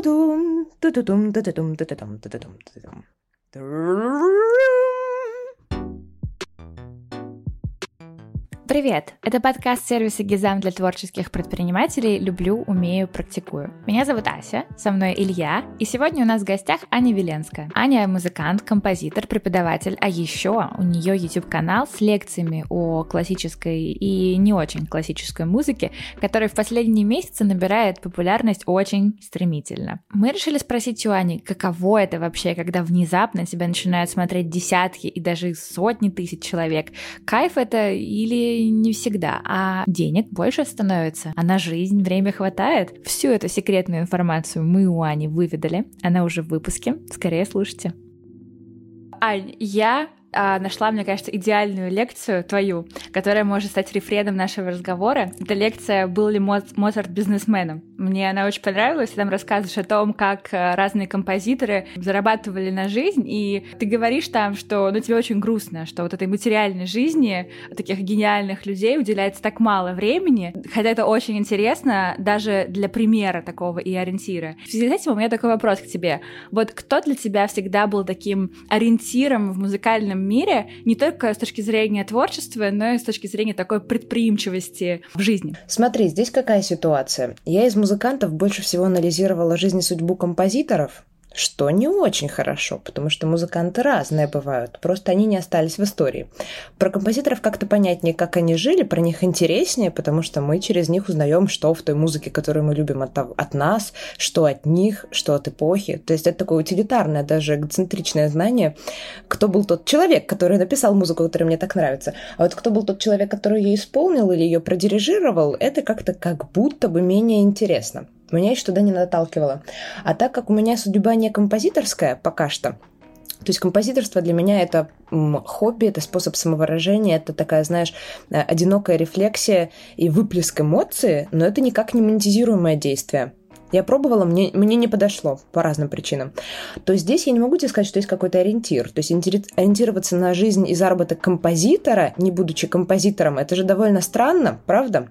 dum dum dum dum dum dum do-do-dum. Привет! Это подкаст сервиса Гизам для творческих предпринимателей «Люблю, умею, практикую». Меня зовут Ася, со мной Илья, и сегодня у нас в гостях Аня Веленская. Аня – музыкант, композитор, преподаватель, а еще у нее YouTube-канал с лекциями о классической и не очень классической музыке, который в последние месяцы набирает популярность очень стремительно. Мы решили спросить у Ани, каково это вообще, когда внезапно тебя начинают смотреть десятки и даже сотни тысяч человек. Кайф это или не всегда, а денег больше становится, а на жизнь время хватает. Всю эту секретную информацию мы у Ани выведали, она уже в выпуске, скорее слушайте. Ань, я а, нашла, мне кажется, идеальную лекцию твою, которая может стать рефреном нашего разговора. Это лекция «Был ли Моцарт бизнесменом?». Мне она очень понравилась. Ты там рассказываешь о том, как э, разные композиторы зарабатывали на жизнь, и ты говоришь там, что ну, тебе очень грустно, что вот этой материальной жизни таких гениальных людей уделяется так мало времени, хотя это очень интересно даже для примера такого и ориентира. В связи с этим у меня такой вопрос к тебе. Вот кто для тебя всегда был таким ориентиром в музыкальном мире не только с точки зрения творчества, но и с точки зрения такой предприимчивости в жизни? Смотри, здесь какая ситуация. Я из музыкантов больше всего анализировала жизнь и судьбу композиторов, что не очень хорошо, потому что музыканты разные бывают, просто они не остались в истории. Про композиторов как-то понятнее, как они жили, про них интереснее, потому что мы через них узнаем, что в той музыке, которую мы любим от, от нас, что от них, что от эпохи. То есть это такое утилитарное, даже эгоцентричное знание, кто был тот человек, который написал музыку, которая мне так нравится. А вот кто был тот человек, который ее исполнил или ее продирижировал, это как-то как будто бы менее интересно меня еще туда не наталкивало. А так как у меня судьба не композиторская пока что, то есть композиторство для меня это хобби, это способ самовыражения, это такая, знаешь, э, одинокая рефлексия и выплеск эмоции, но это никак не монетизируемое действие. Я пробовала, мне, мне не подошло по разным причинам. То здесь я не могу тебе сказать, что есть какой-то ориентир. То есть ориентироваться на жизнь и заработок композитора, не будучи композитором, это же довольно странно, правда?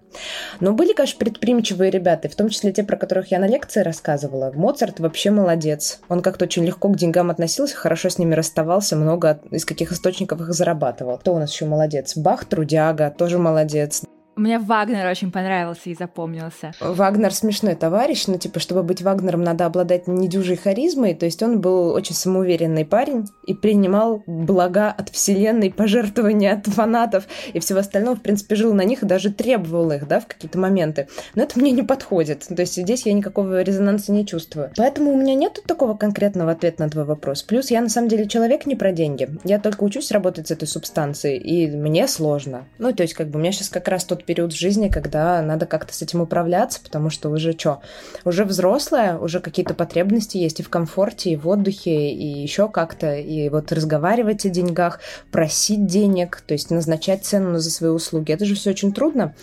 Но были, конечно, предприимчивые ребята, в том числе те, про которых я на лекции рассказывала. Моцарт вообще молодец. Он как-то очень легко к деньгам относился, хорошо с ними расставался, много из каких источников их зарабатывал. Кто у нас еще молодец? Бах, трудяга, тоже молодец. Мне Вагнер очень понравился и запомнился. Вагнер смешной товарищ, но типа, чтобы быть Вагнером, надо обладать недюжей харизмой, то есть он был очень самоуверенный парень и принимал блага от вселенной, пожертвования от фанатов и всего остального, в принципе, жил на них и даже требовал их, да, в какие-то моменты. Но это мне не подходит, то есть здесь я никакого резонанса не чувствую. Поэтому у меня нет такого конкретного ответа на твой вопрос. Плюс я на самом деле человек не про деньги. Я только учусь работать с этой субстанцией, и мне сложно. Ну, то есть как бы у меня сейчас как раз тот период в жизни, когда надо как-то с этим управляться, потому что уже что, уже взрослая, уже какие-то потребности есть и в комфорте, и в отдыхе, и еще как-то, и вот разговаривать о деньгах, просить денег, то есть назначать цену за свои услуги, это же все очень трудно.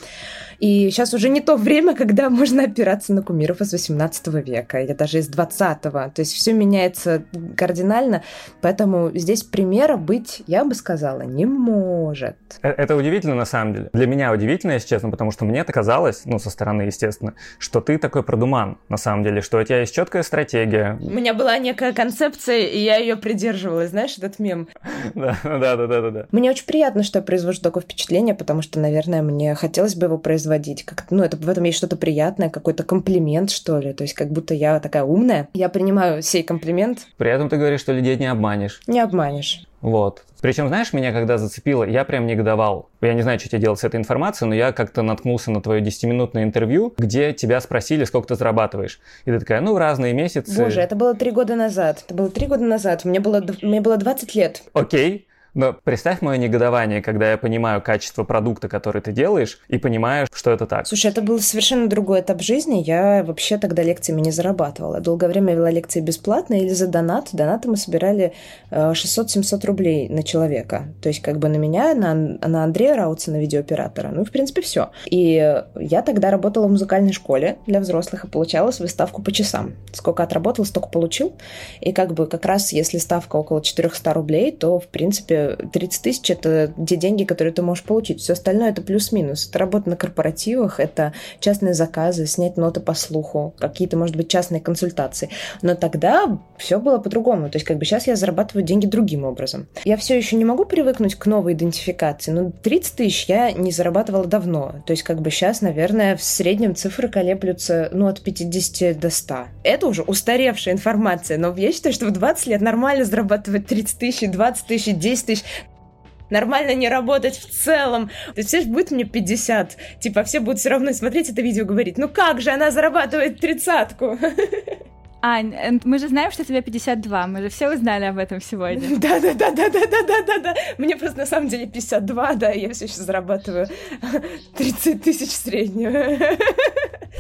И сейчас уже не то время, когда можно опираться на кумиров из 18 века или даже из 20 -го. То есть все меняется кардинально, поэтому здесь примера быть, я бы сказала, не может. Э, это удивительно на самом деле. Для меня удивительно, если честно, потому что мне это казалось, ну, со стороны, естественно, что ты такой продуман, на самом деле, что у тебя есть четкая стратегия. У меня была некая концепция, и я ее придерживалась, знаешь, этот мем. Да, да, да, да, да. Мне очень приятно, что я произвожу такое впечатление, потому что, наверное, мне хотелось бы его производить производить. Как, ну, это, в этом есть что-то приятное, какой-то комплимент, что ли. То есть как будто я такая умная. Я принимаю сей комплимент. При этом ты говоришь, что людей не обманешь. Не обманешь. Вот. Причем, знаешь, меня когда зацепило, я прям негодовал. Я не знаю, что тебе делать с этой информацией, но я как-то наткнулся на твое 10-минутное интервью, где тебя спросили, сколько ты зарабатываешь. И ты такая, ну, в разные месяцы. Боже, это было три года назад. Это было три года назад. Мне было, мне было 20 лет. Окей. Но представь мое негодование, когда я понимаю качество продукта, который ты делаешь, и понимаю, что это так. Слушай, это был совершенно другой этап жизни. Я вообще тогда лекциями не зарабатывала. Долгое время вела лекции бесплатно или за донат. Донаты мы собирали 600-700 э, рублей на человека. То есть как бы на меня, на, на Андрея Рауца, на видеооператора. Ну, в принципе, все. И я тогда работала в музыкальной школе для взрослых и получала свою ставку по часам. Сколько отработал, столько получил. И как бы как раз если ставка около 400 рублей, то, в принципе, 30 тысяч – это те деньги, которые ты можешь получить. Все остальное – это плюс-минус. Это работа на корпоративах, это частные заказы, снять ноты по слуху, какие-то, может быть, частные консультации. Но тогда все было по-другому. То есть как бы сейчас я зарабатываю деньги другим образом. Я все еще не могу привыкнуть к новой идентификации, но 30 тысяч я не зарабатывала давно. То есть как бы сейчас, наверное, в среднем цифры колеблются ну, от 50 до 100. Это уже устаревшая информация, но я считаю, что в 20 лет нормально зарабатывать 30 тысяч, 20 тысяч, 10 тысяч нормально не работать в целом. То есть, все будет мне 50. Типа, все будут все равно смотреть это видео и говорить, ну как же она зарабатывает тридцатку? Ань, мы же знаем, что тебе 52, мы же все узнали об этом сегодня. Да-да-да-да-да-да-да-да. Мне просто на самом деле 52, да, я все еще зарабатываю 30 тысяч среднюю.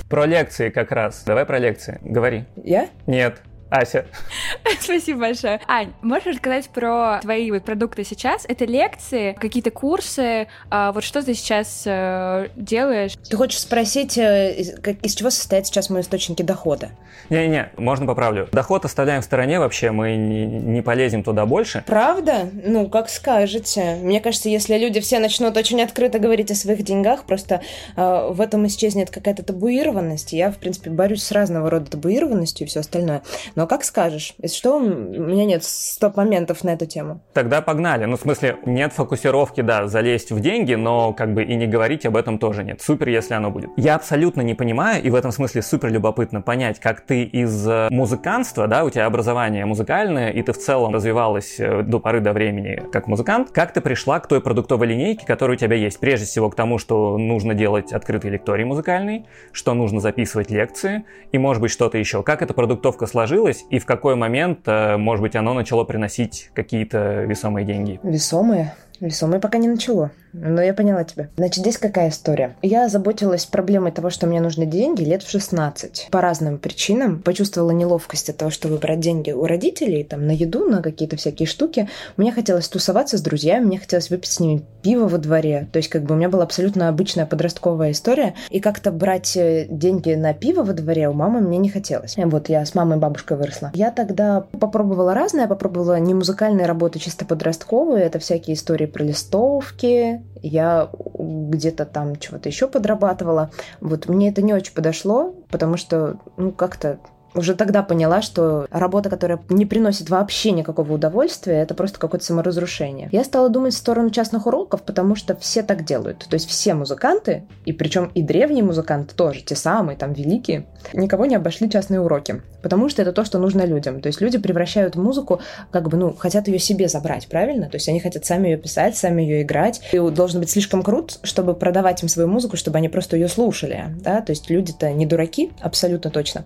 Про лекции как раз. Давай про лекции. Говори. Я? Нет. Ася. Спасибо большое. Ань, можешь рассказать про твои вот продукты сейчас? Это лекции, какие-то курсы? А, вот что ты сейчас э, делаешь? Ты хочешь спросить, э, из, как, из чего состоят сейчас мои источники дохода? Не-не, можно поправлю. Доход оставляем в стороне вообще, мы не, не полезем туда больше. Правда? Ну, как скажете. Мне кажется, если люди все начнут очень открыто говорить о своих деньгах, просто э, в этом исчезнет какая-то табуированность. Я, в принципе, борюсь с разного рода табуированностью и все остальное. Но как скажешь. Если что, у меня нет стоп-моментов на эту тему. Тогда погнали. Ну, в смысле, нет фокусировки, да, залезть в деньги, но как бы и не говорить об этом тоже нет. Супер, если оно будет. Я абсолютно не понимаю, и в этом смысле супер любопытно понять, как ты из э, музыканства, да, у тебя образование музыкальное, и ты в целом развивалась э, до поры до времени как музыкант, как ты пришла к той продуктовой линейке, которая у тебя есть? Прежде всего к тому, что нужно делать открытый лекторий музыкальный, что нужно записывать лекции, и может быть что-то еще. Как эта продуктовка сложилась, появилось и в какой момент, э, может быть, оно начало приносить какие-то весомые деньги? Весомые? Весомые пока не начало. Ну, я поняла тебя. Значит, здесь какая история? Я заботилась проблемой того, что мне нужны деньги лет в 16. По разным причинам. Почувствовала неловкость от того, что выбрать деньги у родителей, там, на еду, на какие-то всякие штуки. Мне хотелось тусоваться с друзьями, мне хотелось выпить с ними пиво во дворе. То есть, как бы у меня была абсолютно обычная подростковая история. И как-то брать э, деньги на пиво во дворе у мамы мне не хотелось. Вот я с мамой и бабушкой выросла. Я тогда попробовала разное. Попробовала не музыкальные работы, чисто подростковые. Это всякие истории про листовки, я где-то там чего-то еще подрабатывала. Вот мне это не очень подошло, потому что, ну, как-то уже тогда поняла, что работа, которая не приносит вообще никакого удовольствия, это просто какое-то саморазрушение. Я стала думать в сторону частных уроков, потому что все так делают. То есть все музыканты, и причем и древние музыканты тоже, те самые, там, великие, никого не обошли частные уроки. Потому что это то, что нужно людям. То есть люди превращают музыку, как бы, ну, хотят ее себе забрать, правильно? То есть они хотят сами ее писать, сами ее играть. И должен быть слишком крут, чтобы продавать им свою музыку, чтобы они просто ее слушали, да? То есть люди-то не дураки, абсолютно точно.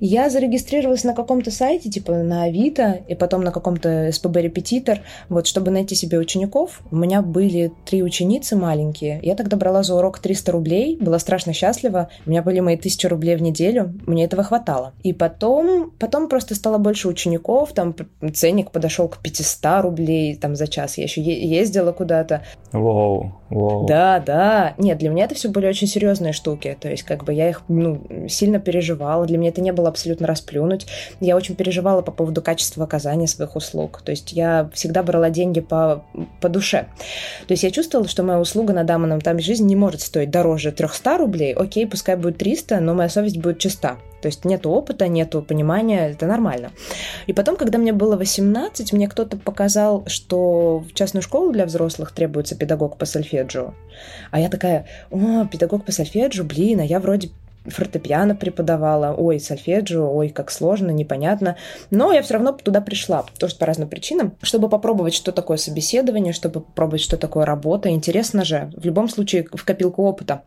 Я я зарегистрировалась на каком-то сайте, типа на Авито, и потом на каком-то СПБ репетитор, вот, чтобы найти себе учеников. У меня были три ученицы маленькие. Я тогда брала за урок 300 рублей, была страшно счастлива. У меня были мои тысячи рублей в неделю, мне этого хватало. И потом, потом просто стало больше учеников, там ценник подошел к 500 рублей там за час. Я еще ездила куда-то. Воу, воу. Да, да. Нет, для меня это все были очень серьезные штуки. То есть, как бы я их ну, сильно переживала. Для меня это не было абсолютно расплюнуть. Я очень переживала по поводу качества оказания своих услуг. То есть я всегда брала деньги по, по душе. То есть я чувствовала, что моя услуга на даманом там жизни не может стоить дороже 300 рублей. Окей, пускай будет 300, но моя совесть будет чиста. То есть нет опыта, нет понимания, это нормально. И потом, когда мне было 18, мне кто-то показал, что в частную школу для взрослых требуется педагог по сольфеджио. А я такая, о, педагог по сольфеджио, блин, а я вроде фортепиано преподавала, ой, сольфеджио, ой, как сложно, непонятно. Но я все равно туда пришла, тоже по разным причинам, чтобы попробовать, что такое собеседование, чтобы попробовать, что такое работа. Интересно же, в любом случае, в копилку опыта.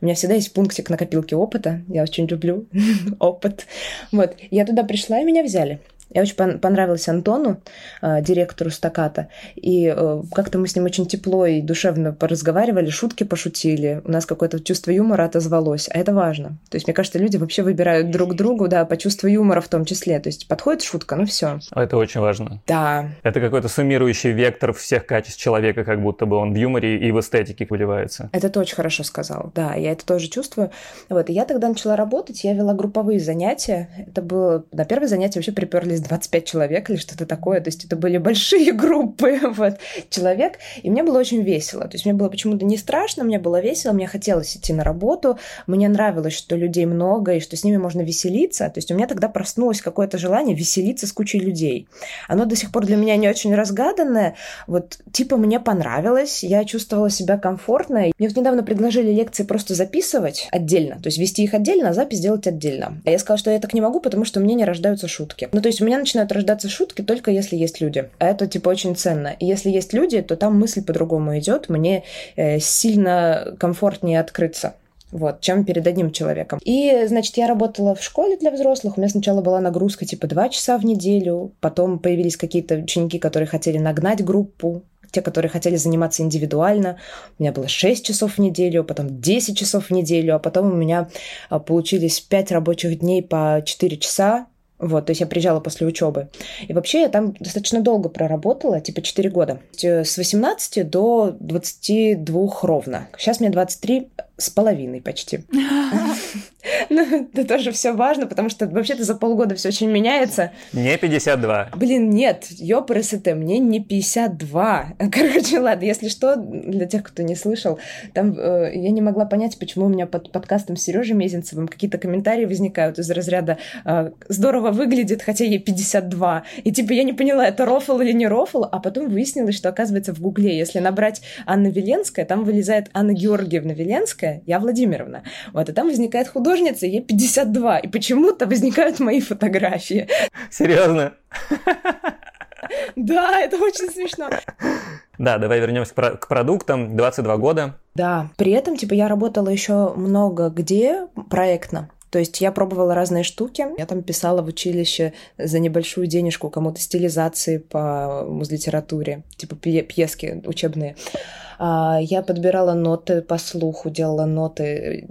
У меня всегда есть пунктик на копилке опыта. Я очень люблю опыт. Вот. Я туда пришла, и меня взяли. Я очень понравилась Антону, э, директору стаката, и э, как-то мы с ним очень тепло и душевно поразговаривали, шутки пошутили, у нас какое-то чувство юмора отозвалось, а это важно. То есть, мне кажется, люди вообще выбирают друг другу, да, по чувству юмора в том числе. То есть, подходит шутка, ну все. А это очень важно. Да. Это какой-то суммирующий вектор всех качеств человека, как будто бы он в юморе и в эстетике выливается. Это ты очень хорошо сказал, да, я это тоже чувствую. Вот, и я тогда начала работать, я вела групповые занятия. Это было, на первое занятие вообще приперлись собрались 25 человек или что-то такое, то есть это были большие группы вот, человек, и мне было очень весело, то есть мне было почему-то не страшно, мне было весело, мне хотелось идти на работу, мне нравилось, что людей много и что с ними можно веселиться, то есть у меня тогда проснулось какое-то желание веселиться с кучей людей. Оно до сих пор для меня не очень разгаданное, вот типа мне понравилось, я чувствовала себя комфортно. Мне вот недавно предложили лекции просто записывать отдельно, то есть вести их отдельно, а запись делать отдельно. А я сказала, что я так не могу, потому что меня не рождаются шутки. Ну, то есть у меня начинают рождаться шутки только если есть люди. А это, типа, очень ценно. И если есть люди, то там мысль по-другому идет. Мне э, сильно комфортнее открыться вот, чем перед одним человеком. И, значит, я работала в школе для взрослых. У меня сначала была нагрузка типа два часа в неделю, потом появились какие-то ученики, которые хотели нагнать группу, те, которые хотели заниматься индивидуально. У меня было 6 часов в неделю, потом 10 часов в неделю, а потом у меня а, получились 5 рабочих дней по 4 часа, вот, то есть я приезжала после учебы. И вообще я там достаточно долго проработала, типа 4 года. С 18 до 22 ровно. Сейчас мне 23 с половиной почти. Ну, это тоже все важно, потому что вообще-то за полгода все очень меняется. Не 52. Блин, нет, ёпрст, мне не 52. Короче, ладно, если что, для тех, кто не слышал, там э, я не могла понять, почему у меня под подкастом с Сережей Мезенцевым какие-то комментарии возникают из разряда э, «здорово выглядит, хотя ей 52». И типа я не поняла, это рофл или не рофл, а потом выяснилось, что оказывается в Гугле, если набрать Анна Веленская, там вылезает Анна Георгиевна Веленская, я Владимировна. Вот, и там возникает художница, ей 52, и почему-то возникают мои фотографии. Серьезно? Да, это очень смешно. Да, давай вернемся к продуктам. 22 года. Да, при этом, типа, я работала еще много где проектно. То есть я пробовала разные штуки. Я там писала в училище за небольшую денежку кому-то стилизации по музлитературе, типа пьески учебные. А, я подбирала ноты по слуху, делала ноты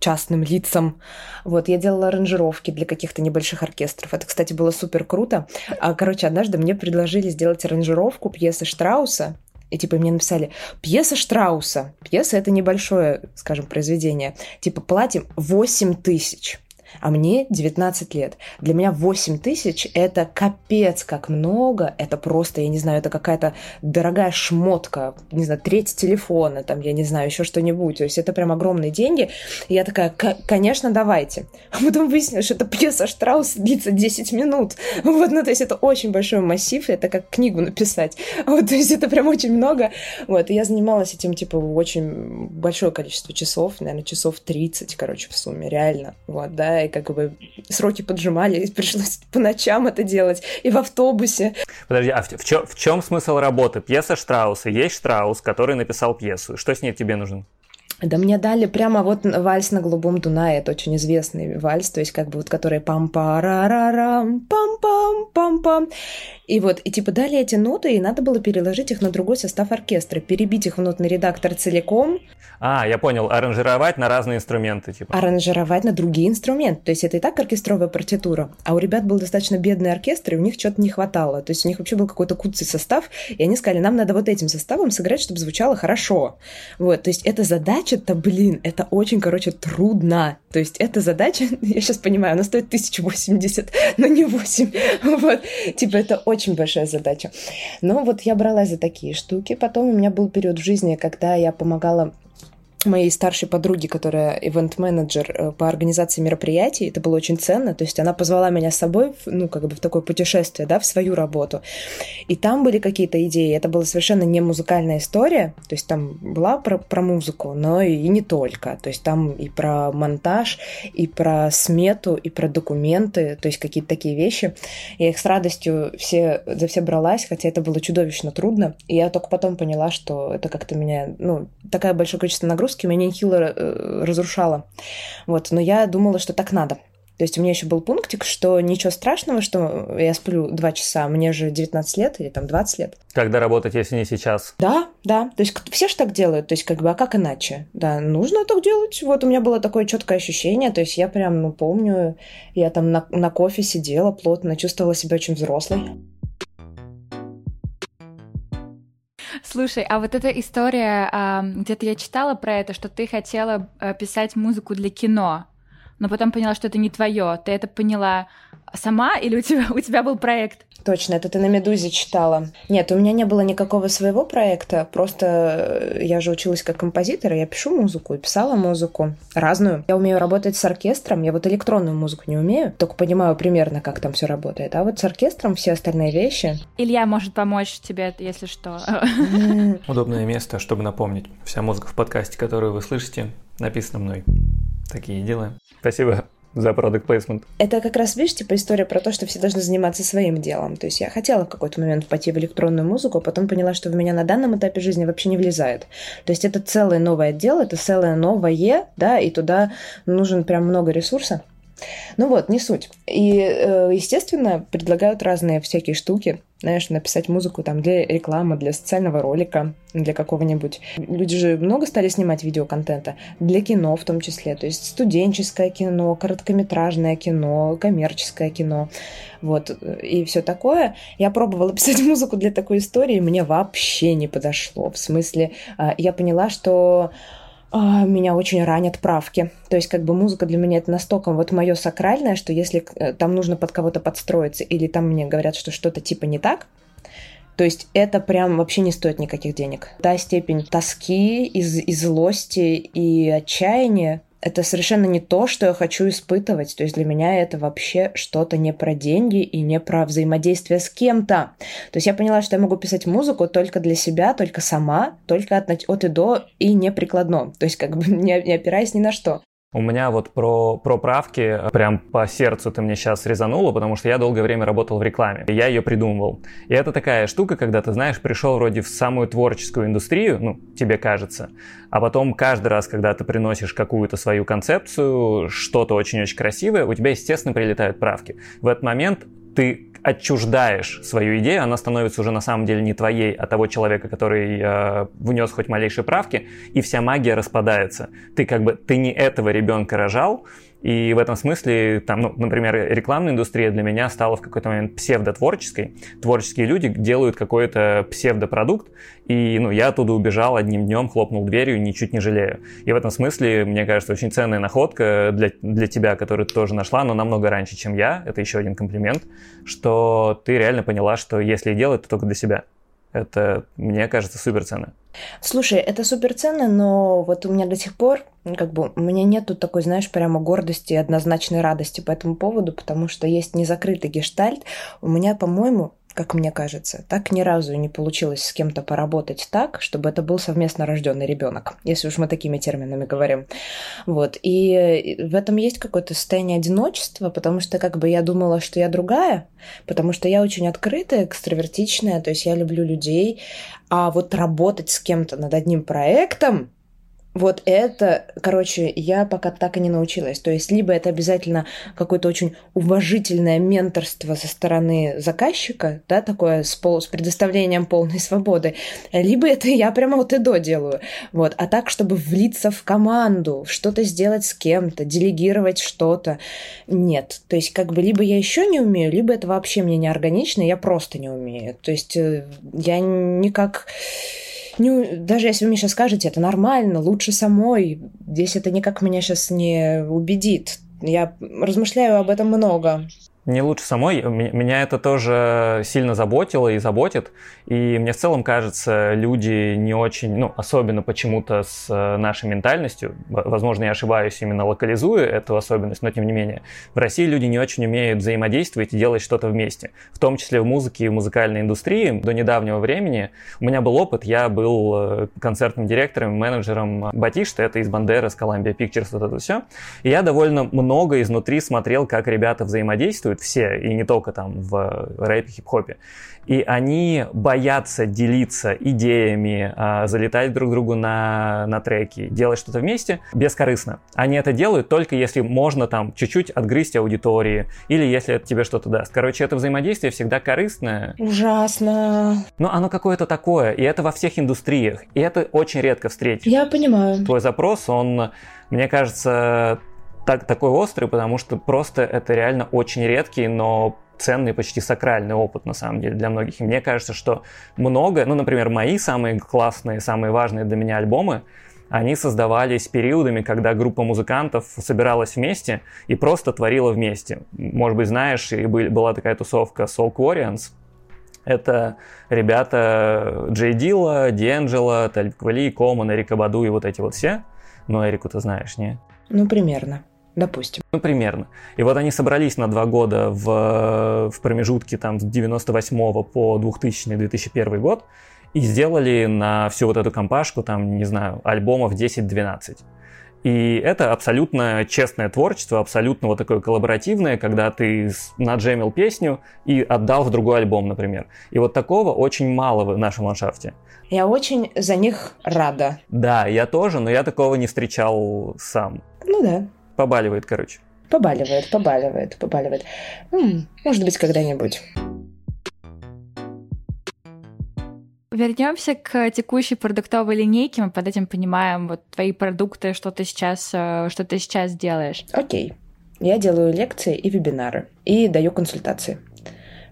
частным лицам. Вот, я делала аранжировки для каких-то небольших оркестров. Это, кстати, было супер круто. А, короче, однажды мне предложили сделать аранжировку пьесы Штрауса и типа мне написали, пьеса Штрауса. Пьеса это небольшое, скажем, произведение. Типа платим 8 тысяч а мне 19 лет. Для меня 8 тысяч – это капец как много, это просто, я не знаю, это какая-то дорогая шмотка, не знаю, треть телефона, там, я не знаю, еще что-нибудь, то есть это прям огромные деньги. И я такая, конечно, давайте. А потом выяснилось, что эта пьеса Штрауса длится 10 минут. Вот, ну, то есть это очень большой массив, это как книгу написать. Вот, то есть это прям очень много. Вот, и я занималась этим, типа, очень большое количество часов, наверное, часов 30, короче, в сумме, реально. Вот, да, и как бы сроки поджимали, и пришлось по ночам это делать, и в автобусе. Подожди, а в, в, чё, в чем смысл работы? Пьеса Штрауса, есть Штраус, который написал пьесу. Что с ней тебе нужно? Да мне дали прямо вот вальс на голубом Дунае, это очень известный вальс, то есть как бы вот который пам па ра ра рам пам пам пам пам и вот, и типа дали эти ноты, и надо было переложить их на другой состав оркестра, перебить их в нотный редактор целиком. А, я понял, аранжировать на разные инструменты, типа. Аранжировать на другие инструменты. То есть это и так оркестровая партитура, а у ребят был достаточно бедный оркестр, и у них что-то не хватало. То есть у них вообще был какой-то куцый состав, и они сказали, нам надо вот этим составом сыграть, чтобы звучало хорошо. Вот, то есть эта задача-то, блин, это очень, короче, трудно. То есть эта задача, я сейчас понимаю, она стоит 1080, но не 8. Вот, типа это очень большая задача. Но вот я бралась за такие штуки. Потом у меня был период в жизни, когда я помогала моей старшей подруги, которая ивент-менеджер э, по организации мероприятий. Это было очень ценно. То есть она позвала меня с собой, ну, как бы в такое путешествие, да, в свою работу. И там были какие-то идеи. Это была совершенно не музыкальная история. То есть там была про, про музыку, но и, не только. То есть там и про монтаж, и про смету, и про документы, то есть какие-то такие вещи. Я их с радостью все, за все бралась, хотя это было чудовищно трудно. И я только потом поняла, что это как-то меня, ну, такое большое количество нагрузки нагрузки меня нехило э, разрушало. Вот, но я думала, что так надо. То есть у меня еще был пунктик, что ничего страшного, что я сплю два часа, мне же 19 лет или там 20 лет. Когда работать, если не сейчас? Да, да. То есть все же так делают. То есть как бы, а как иначе? Да, нужно так делать. Вот у меня было такое четкое ощущение. То есть я прям, ну, помню, я там на, на кофе сидела плотно, чувствовала себя очень взрослой. Слушай, а вот эта история, где-то я читала про это, что ты хотела э, писать музыку для кино, но потом поняла, что это не твое. Ты это поняла сама или у тебя, у тебя был проект? Точно, это ты на «Медузе» читала. Нет, у меня не было никакого своего проекта, просто я же училась как композитор, и я пишу музыку, и писала музыку разную. Я умею работать с оркестром, я вот электронную музыку не умею, только понимаю примерно, как там все работает. А вот с оркестром все остальные вещи... Илья может помочь тебе, если что. Удобное место, чтобы напомнить. Вся музыка в подкасте, которую вы слышите, написана мной. Такие дела. Спасибо за продукт плейсмент. Это как раз, видишь, типа история про то, что все должны заниматься своим делом. То есть я хотела в какой-то момент пойти в электронную музыку, а потом поняла, что в меня на данном этапе жизни вообще не влезает. То есть это целое новое отдел, это целое новое, да, и туда нужен прям много ресурса. Ну вот, не суть. И, э, естественно, предлагают разные всякие штуки. Знаешь, написать музыку там для рекламы, для социального ролика, для какого-нибудь. Люди же много стали снимать видеоконтента. Для кино в том числе. То есть студенческое кино, короткометражное кино, коммерческое кино. Вот. И все такое. Я пробовала писать музыку для такой истории, мне вообще не подошло. В смысле, а, я поняла, что меня очень ранят правки. То есть как бы музыка для меня это настолько вот мое сакральное, что если э, там нужно под кого-то подстроиться или там мне говорят, что что-то типа не так, то есть это прям вообще не стоит никаких денег. Та степень тоски, из, и злости и отчаяния, это совершенно не то, что я хочу испытывать. То есть для меня это вообще что-то не про деньги и не про взаимодействие с кем-то. То есть я поняла, что я могу писать музыку только для себя, только сама, только от, от и до и не прикладно. То есть как бы не, не опираясь ни на что. У меня вот про, про правки э, прям по сердцу ты мне сейчас резанула, потому что я долгое время работал в рекламе. И я ее придумывал. И это такая штука, когда ты, знаешь, пришел вроде в самую творческую индустрию, ну, тебе кажется, а потом каждый раз, когда ты приносишь какую-то свою концепцию, что-то очень-очень красивое, у тебя, естественно, прилетают правки. В этот момент ты отчуждаешь свою идею, она становится уже на самом деле не твоей, а того человека, который э, внес хоть малейшие правки, и вся магия распадается. Ты как бы, ты не этого ребенка рожал, и в этом смысле, там, ну, например, рекламная индустрия для меня стала в какой-то момент псевдотворческой. Творческие люди делают какой-то псевдопродукт, и ну, я оттуда убежал одним днем, хлопнул дверью, ничуть не жалею. И в этом смысле, мне кажется, очень ценная находка для, для тебя, которую ты тоже нашла, но намного раньше, чем я. Это еще один комплимент, что ты реально поняла, что если делать, то только для себя. Это, мне кажется, супер ценно. Слушай, это супер ценно, но вот у меня до сих пор, как бы, у меня нету такой, знаешь, прямо гордости и однозначной радости по этому поводу, потому что есть незакрытый гештальт. У меня, по-моему, как мне кажется. Так ни разу не получилось с кем-то поработать так, чтобы это был совместно рожденный ребенок, если уж мы такими терминами говорим. Вот. И в этом есть какое-то состояние одиночества, потому что как бы я думала, что я другая, потому что я очень открытая, экстравертичная, то есть я люблю людей, а вот работать с кем-то над одним проектом, вот это, короче, я пока так и не научилась. То есть, либо это обязательно какое-то очень уважительное менторство со стороны заказчика, да, такое с, пол, с предоставлением полной свободы, либо это я прямо вот и до делаю. Вот. А так, чтобы влиться в команду, что-то сделать с кем-то, делегировать что-то, нет. То есть, как бы, либо я еще не умею, либо это вообще мне не органично, я просто не умею. То есть, э, я никак не, даже если вы мне сейчас скажете, это нормально, лучше самой, здесь это никак меня сейчас не убедит. Я размышляю об этом много не лучше самой. Меня это тоже сильно заботило и заботит. И мне в целом кажется, люди не очень, ну, особенно почему-то с э, нашей ментальностью, возможно, я ошибаюсь, именно локализуя эту особенность, но тем не менее, в России люди не очень умеют взаимодействовать и делать что-то вместе. В том числе в музыке и в музыкальной индустрии. До недавнего времени у меня был опыт, я был э, концертным директором, менеджером Батишта, это из Бандеры, с Columbia Pictures, вот это все. И я довольно много изнутри смотрел, как ребята взаимодействуют, действуют все, и не только там в рэпе, хип-хопе. И они боятся делиться идеями, а, залетать друг другу на, на треки, делать что-то вместе бескорыстно. Они это делают только если можно там чуть-чуть отгрызть аудитории, или если это тебе что-то даст. Короче, это взаимодействие всегда корыстное. Ужасно. Но оно какое-то такое, и это во всех индустриях. И это очень редко встретить. Я понимаю. Твой запрос, он, мне кажется, так, такой острый, потому что просто это реально очень редкий, но ценный, почти сакральный опыт, на самом деле, для многих. И мне кажется, что много, ну, например, мои самые классные, самые важные для меня альбомы, они создавались периодами, когда группа музыкантов собиралась вместе и просто творила вместе. Может быть, знаешь, и была такая тусовка Soul Quarians, это ребята Джей Дила, Диэнджело, Талиб Квали, Эрика Баду и вот эти вот все. Ну, Эрику ты знаешь, не? Ну, примерно. Допустим. Ну, примерно. И вот они собрались на два года в, в промежутке там с 98 по 2000-2001 год и сделали на всю вот эту компашку, там, не знаю, альбомов 10-12. И это абсолютно честное творчество, абсолютно вот такое коллаборативное, когда ты наджемил песню и отдал в другой альбом, например. И вот такого очень мало в нашем ландшафте. Я очень за них рада. Да, я тоже, но я такого не встречал сам. Ну да. Побаливает, короче. Побаливает, побаливает, побаливает. М-м, может быть, когда-нибудь. Вернемся к текущей продуктовой линейке. Мы под этим понимаем вот твои продукты, что ты сейчас, э, что ты сейчас делаешь. Окей. Я делаю лекции и вебинары. И даю консультации.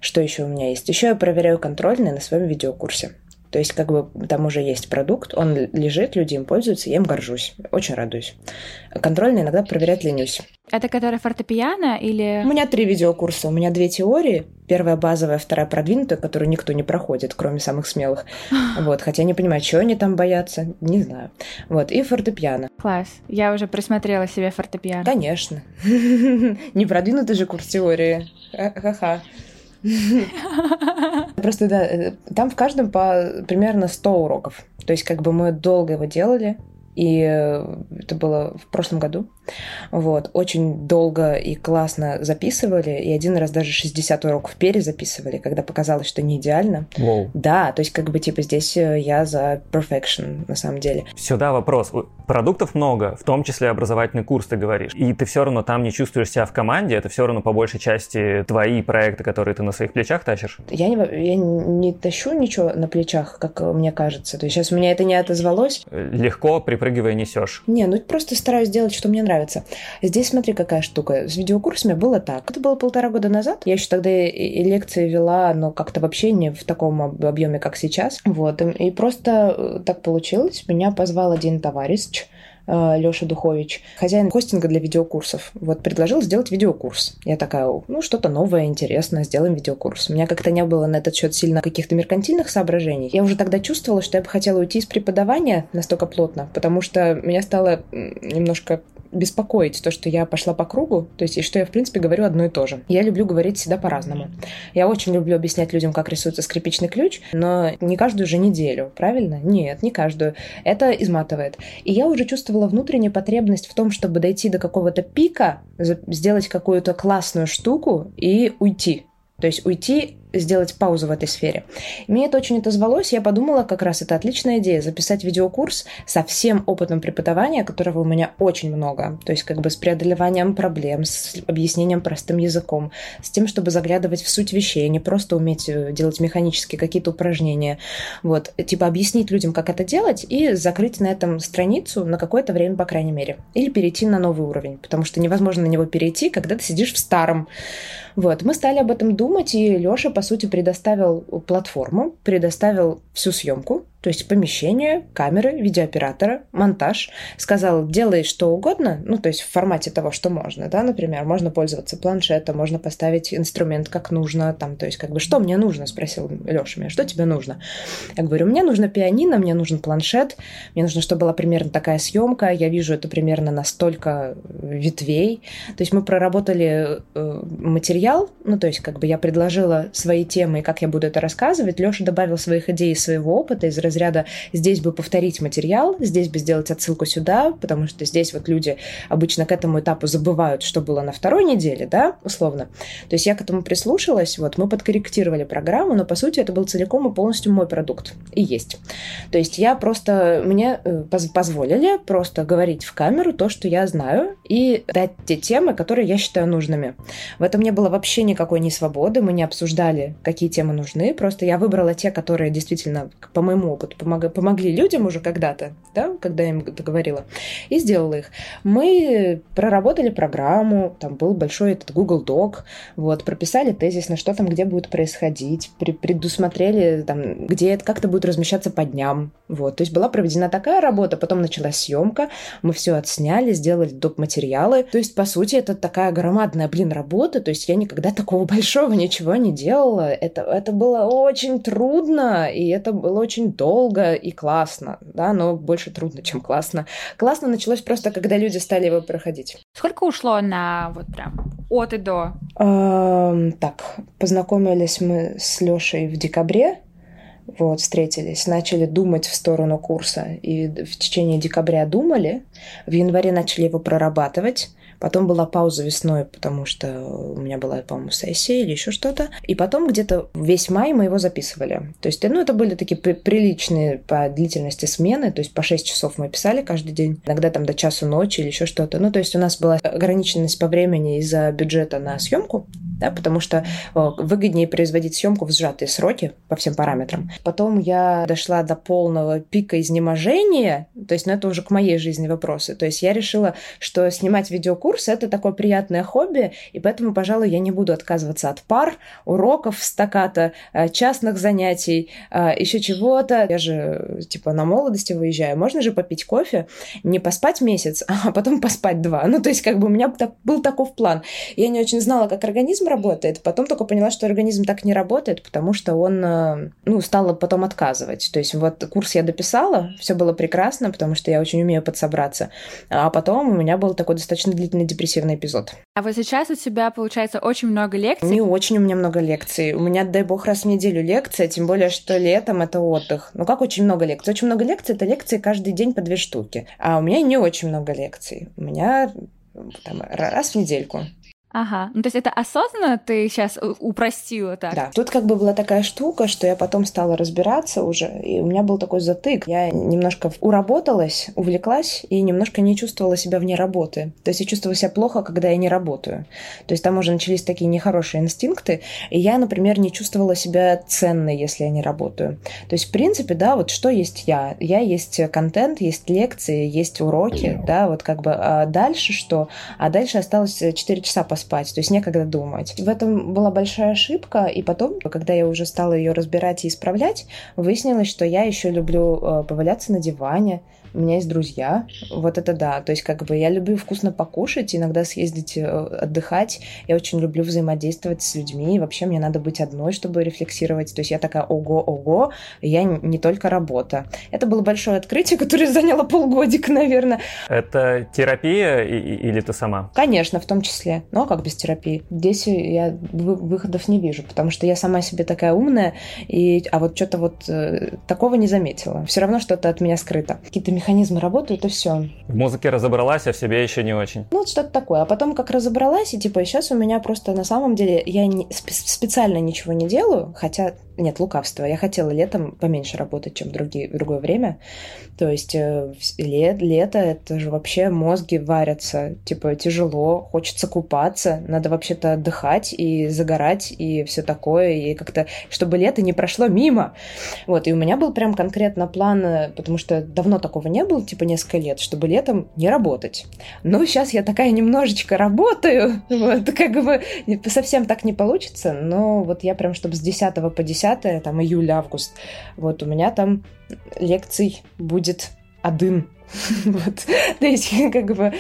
Что еще у меня есть? Еще я проверяю контрольные на своем видеокурсе. То есть, как бы там уже есть продукт, он лежит, люди им пользуются, я им горжусь. Очень радуюсь. Контрольные иногда проверять ленюсь. Это который фортепиано или... У меня три видеокурса. У меня две теории. Первая базовая, вторая продвинутая, которую никто не проходит, кроме самых смелых. Вот, хотя не понимаю, чего они там боятся, не знаю. Вот, и фортепиано. Класс. Я уже присмотрела себе фортепиано. Конечно. Не продвинутый же курс теории. Ха-ха. Просто да, э, там в каждом по примерно 100 уроков. То есть как бы мы долго его делали, и э, это было в прошлом году. Вот, очень долго и классно записывали, и один раз даже 60 уроков перезаписывали, когда показалось, что не идеально. Wow. Да, то есть как бы типа здесь э, я за perfection на самом деле. Сюда вопрос. Продуктов много, в том числе образовательный курс, ты говоришь, и ты все равно там не чувствуешь себя в команде, это все равно по большей части твои проекты, которые ты на своих плечах тащишь? Я не, я не тащу ничего на плечах, как мне кажется. То есть сейчас у меня это не отозвалось. Легко, припрыгивая, несешь. Не, ну просто стараюсь делать, что мне нравится нравится. Здесь смотри, какая штука. С видеокурсами было так. Это было полтора года назад. Я еще тогда и лекции вела, но как-то вообще не в таком объеме, как сейчас. Вот. И просто э, так получилось. Меня позвал один товарищ, э, Леша Духович, хозяин хостинга для видеокурсов. Вот предложил сделать видеокурс. Я такая, ну, что-то новое, интересное, сделаем видеокурс. У меня как-то не было на этот счет сильно каких-то меркантильных соображений. Я уже тогда чувствовала, что я бы хотела уйти из преподавания настолько плотно, потому что меня стало немножко беспокоить то, что я пошла по кругу, то есть и что я, в принципе, говорю одно и то же. Я люблю говорить всегда по-разному. Я очень люблю объяснять людям, как рисуется скрипичный ключ, но не каждую же неделю, правильно? Нет, не каждую. Это изматывает. И я уже чувствовала внутреннюю потребность в том, чтобы дойти до какого-то пика, сделать какую-то классную штуку и уйти. То есть уйти сделать паузу в этой сфере. мне это очень отозвалось, я подумала, как раз это отличная идея, записать видеокурс со всем опытом преподавания, которого у меня очень много, то есть как бы с преодолеванием проблем, с объяснением простым языком, с тем, чтобы заглядывать в суть вещей, а не просто уметь э, делать механически какие-то упражнения. Вот, типа объяснить людям, как это делать, и закрыть на этом страницу на какое-то время, по крайней мере. Или перейти на новый уровень, потому что невозможно на него перейти, когда ты сидишь в старом. Вот, мы стали об этом думать, и Лёша, по сути, предоставил платформу, предоставил всю съемку, то есть помещение, камеры, видеооператора, монтаж. Сказал, делай что угодно, ну, то есть в формате того, что можно, да, например, можно пользоваться планшетом, можно поставить инструмент как нужно, там, то есть как бы, что мне нужно, спросил Леша меня, что тебе нужно? Я говорю, мне нужно пианино, мне нужен планшет, мне нужно, чтобы была примерно такая съемка, я вижу это примерно на столько ветвей. То есть мы проработали э, материал, ну, то есть как бы я предложила свои темы и как я буду это рассказывать, Леша добавил своих идей, своего опыта из разряда здесь бы повторить материал, здесь бы сделать отсылку сюда, потому что здесь вот люди обычно к этому этапу забывают, что было на второй неделе, да, условно. То есть я к этому прислушалась, вот мы подкорректировали программу, но по сути это был целиком и полностью мой продукт и есть. То есть я просто, мне э, позволили просто говорить в камеру то, что я знаю, и дать те темы, которые я считаю нужными. В этом не было вообще никакой не свободы, мы не обсуждали, какие темы нужны, просто я выбрала те, которые действительно по моему опыт, помог, помогли людям уже когда-то, да, когда я им это говорила, и сделала их. Мы проработали программу, там был большой этот Google Doc, вот, прописали тезис, на что там, где будет происходить, предусмотрели, там, где это как-то будет размещаться по дням, вот. То есть была проведена такая работа, потом началась съемка, мы все отсняли, сделали доп. материалы. То есть, по сути, это такая громадная, блин, работа. То есть я никогда такого большого ничего не делала. Это, это было очень трудно, и это было очень долго и классно, да, но больше трудно, чем классно. Классно началось просто, когда люди стали его проходить. Сколько ушло на вот прям от и до? Эм, так, познакомились мы с Лешей в декабре, вот, встретились, начали думать в сторону курса. И в течение декабря думали, в январе начали его прорабатывать. Потом была пауза весной, потому что у меня была, по-моему, сессия или еще что-то. И потом где-то весь май мы его записывали. То есть, ну, это были такие при- приличные по длительности смены. То есть, по 6 часов мы писали каждый день. Иногда там до часу ночи или еще что-то. Ну, то есть, у нас была ограниченность по времени из-за бюджета на съемку да, потому что выгоднее производить съемку в сжатые сроки по всем параметрам. Потом я дошла до полного пика изнеможения, то есть, ну, это уже к моей жизни вопросы. То есть я решила, что снимать видеокурс — это такое приятное хобби, и поэтому, пожалуй, я не буду отказываться от пар, уроков, стаката, э, частных занятий, э, еще чего-то. Я же, типа, на молодости выезжаю. Можно же попить кофе, не поспать месяц, а потом поспать два. Ну, то есть, как бы у меня был такой план. Я не очень знала, как организм работает. Потом только поняла, что организм так не работает, потому что он, э, ну, стал потом отказывать. То есть вот курс я дописала, все было прекрасно, потому что я очень умею подсобраться. А потом у меня был такой достаточно длительный депрессивный эпизод. А вот сейчас у тебя, получается, очень много лекций? Не очень у меня много лекций. У меня, дай бог, раз в неделю лекция, тем более, что летом это отдых. Ну как очень много лекций? Очень много лекций — это лекции каждый день по две штуки. А у меня не очень много лекций. У меня там, раз в недельку. Ага, ну то есть это осознанно ты сейчас упростила так? Да, тут как бы была такая штука, что я потом стала разбираться уже, и у меня был такой затык. Я немножко уработалась, увлеклась и немножко не чувствовала себя вне работы. То есть я чувствовала себя плохо, когда я не работаю. То есть там уже начались такие нехорошие инстинкты, и я, например, не чувствовала себя ценной, если я не работаю. То есть, в принципе, да, вот что есть я? Я есть контент, есть лекции, есть уроки, да, вот как бы а дальше что? А дальше осталось 4 часа по спать, то есть некогда думать. В этом была большая ошибка, и потом, когда я уже стала ее разбирать и исправлять, выяснилось, что я еще люблю э, поваляться на диване, у меня есть друзья, вот это да. То есть, как бы я люблю вкусно покушать, иногда съездить э, отдыхать. Я очень люблю взаимодействовать с людьми. И вообще мне надо быть одной, чтобы рефлексировать. То есть я такая, ого-ого, я не только работа. Это было большое открытие, которое заняло полгодика, наверное. Это терапия или ты сама? Конечно, в том числе. Но как без терапии? Здесь я выходов не вижу, потому что я сама себе такая умная, и... а вот что-то вот э, такого не заметила. Все равно что-то от меня скрыто. Какие-то механизмы работают, и все. В музыке разобралась, а в себе еще не очень. Ну, вот что-то такое. А потом как разобралась, и типа сейчас у меня просто на самом деле я не, специально ничего не делаю, хотя нет, лукавство. Я хотела летом поменьше работать, чем другие, в другое время. То есть э, лет, лето — это же вообще мозги варятся. Типа тяжело, хочется купаться, надо вообще-то отдыхать и загорать, и все такое. И как-то, чтобы лето не прошло мимо. Вот, и у меня был прям конкретно план, э, потому что давно такого не было, типа несколько лет, чтобы летом не работать. Но сейчас я такая немножечко работаю. Вот, как бы совсем так не получится, но вот я прям, чтобы с 10 по 10 10 там июль-август, вот у меня там лекций будет один. вот. То есть, как бы,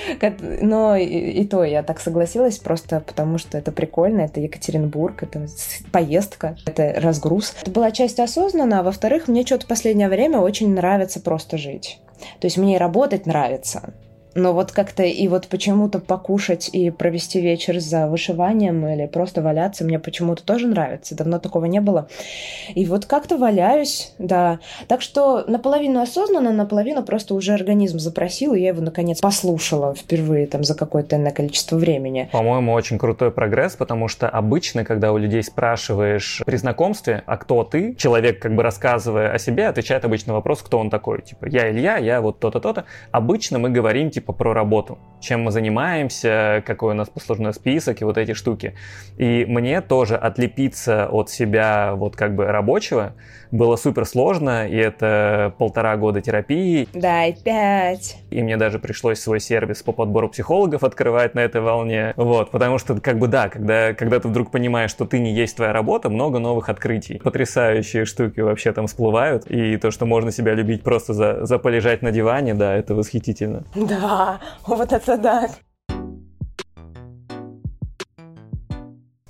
но и, и то я так согласилась просто потому, что это прикольно, это Екатеринбург, это поездка, это разгруз. Это была часть осознанно, а во-вторых, мне что-то последнее время очень нравится просто жить. То есть мне работать нравится, но вот как-то и вот почему-то покушать и провести вечер за вышиванием или просто валяться мне почему-то тоже нравится. Давно такого не было. И вот как-то валяюсь, да. Так что наполовину осознанно, наполовину просто уже организм запросил, и я его наконец послушала впервые там за какое-то иное количество времени. По-моему, очень крутой прогресс, потому что обычно, когда у людей спрашиваешь при знакомстве, а кто ты, человек как бы рассказывая о себе, отвечает обычно вопрос, кто он такой. Типа, я Илья, я вот то-то, то-то. Обычно мы говорим, типа, типа про работу. Чем мы занимаемся, какой у нас послужной список и вот эти штуки. И мне тоже отлепиться от себя вот как бы рабочего было супер сложно, и это полтора года терапии. Дай пять. И мне даже пришлось свой сервис по подбору психологов открывать на этой волне. Вот, потому что как бы да, когда, когда ты вдруг понимаешь, что ты не есть твоя работа, много новых открытий. Потрясающие штуки вообще там всплывают. И то, что можно себя любить просто за, за полежать на диване, да, это восхитительно. Да, вот это да.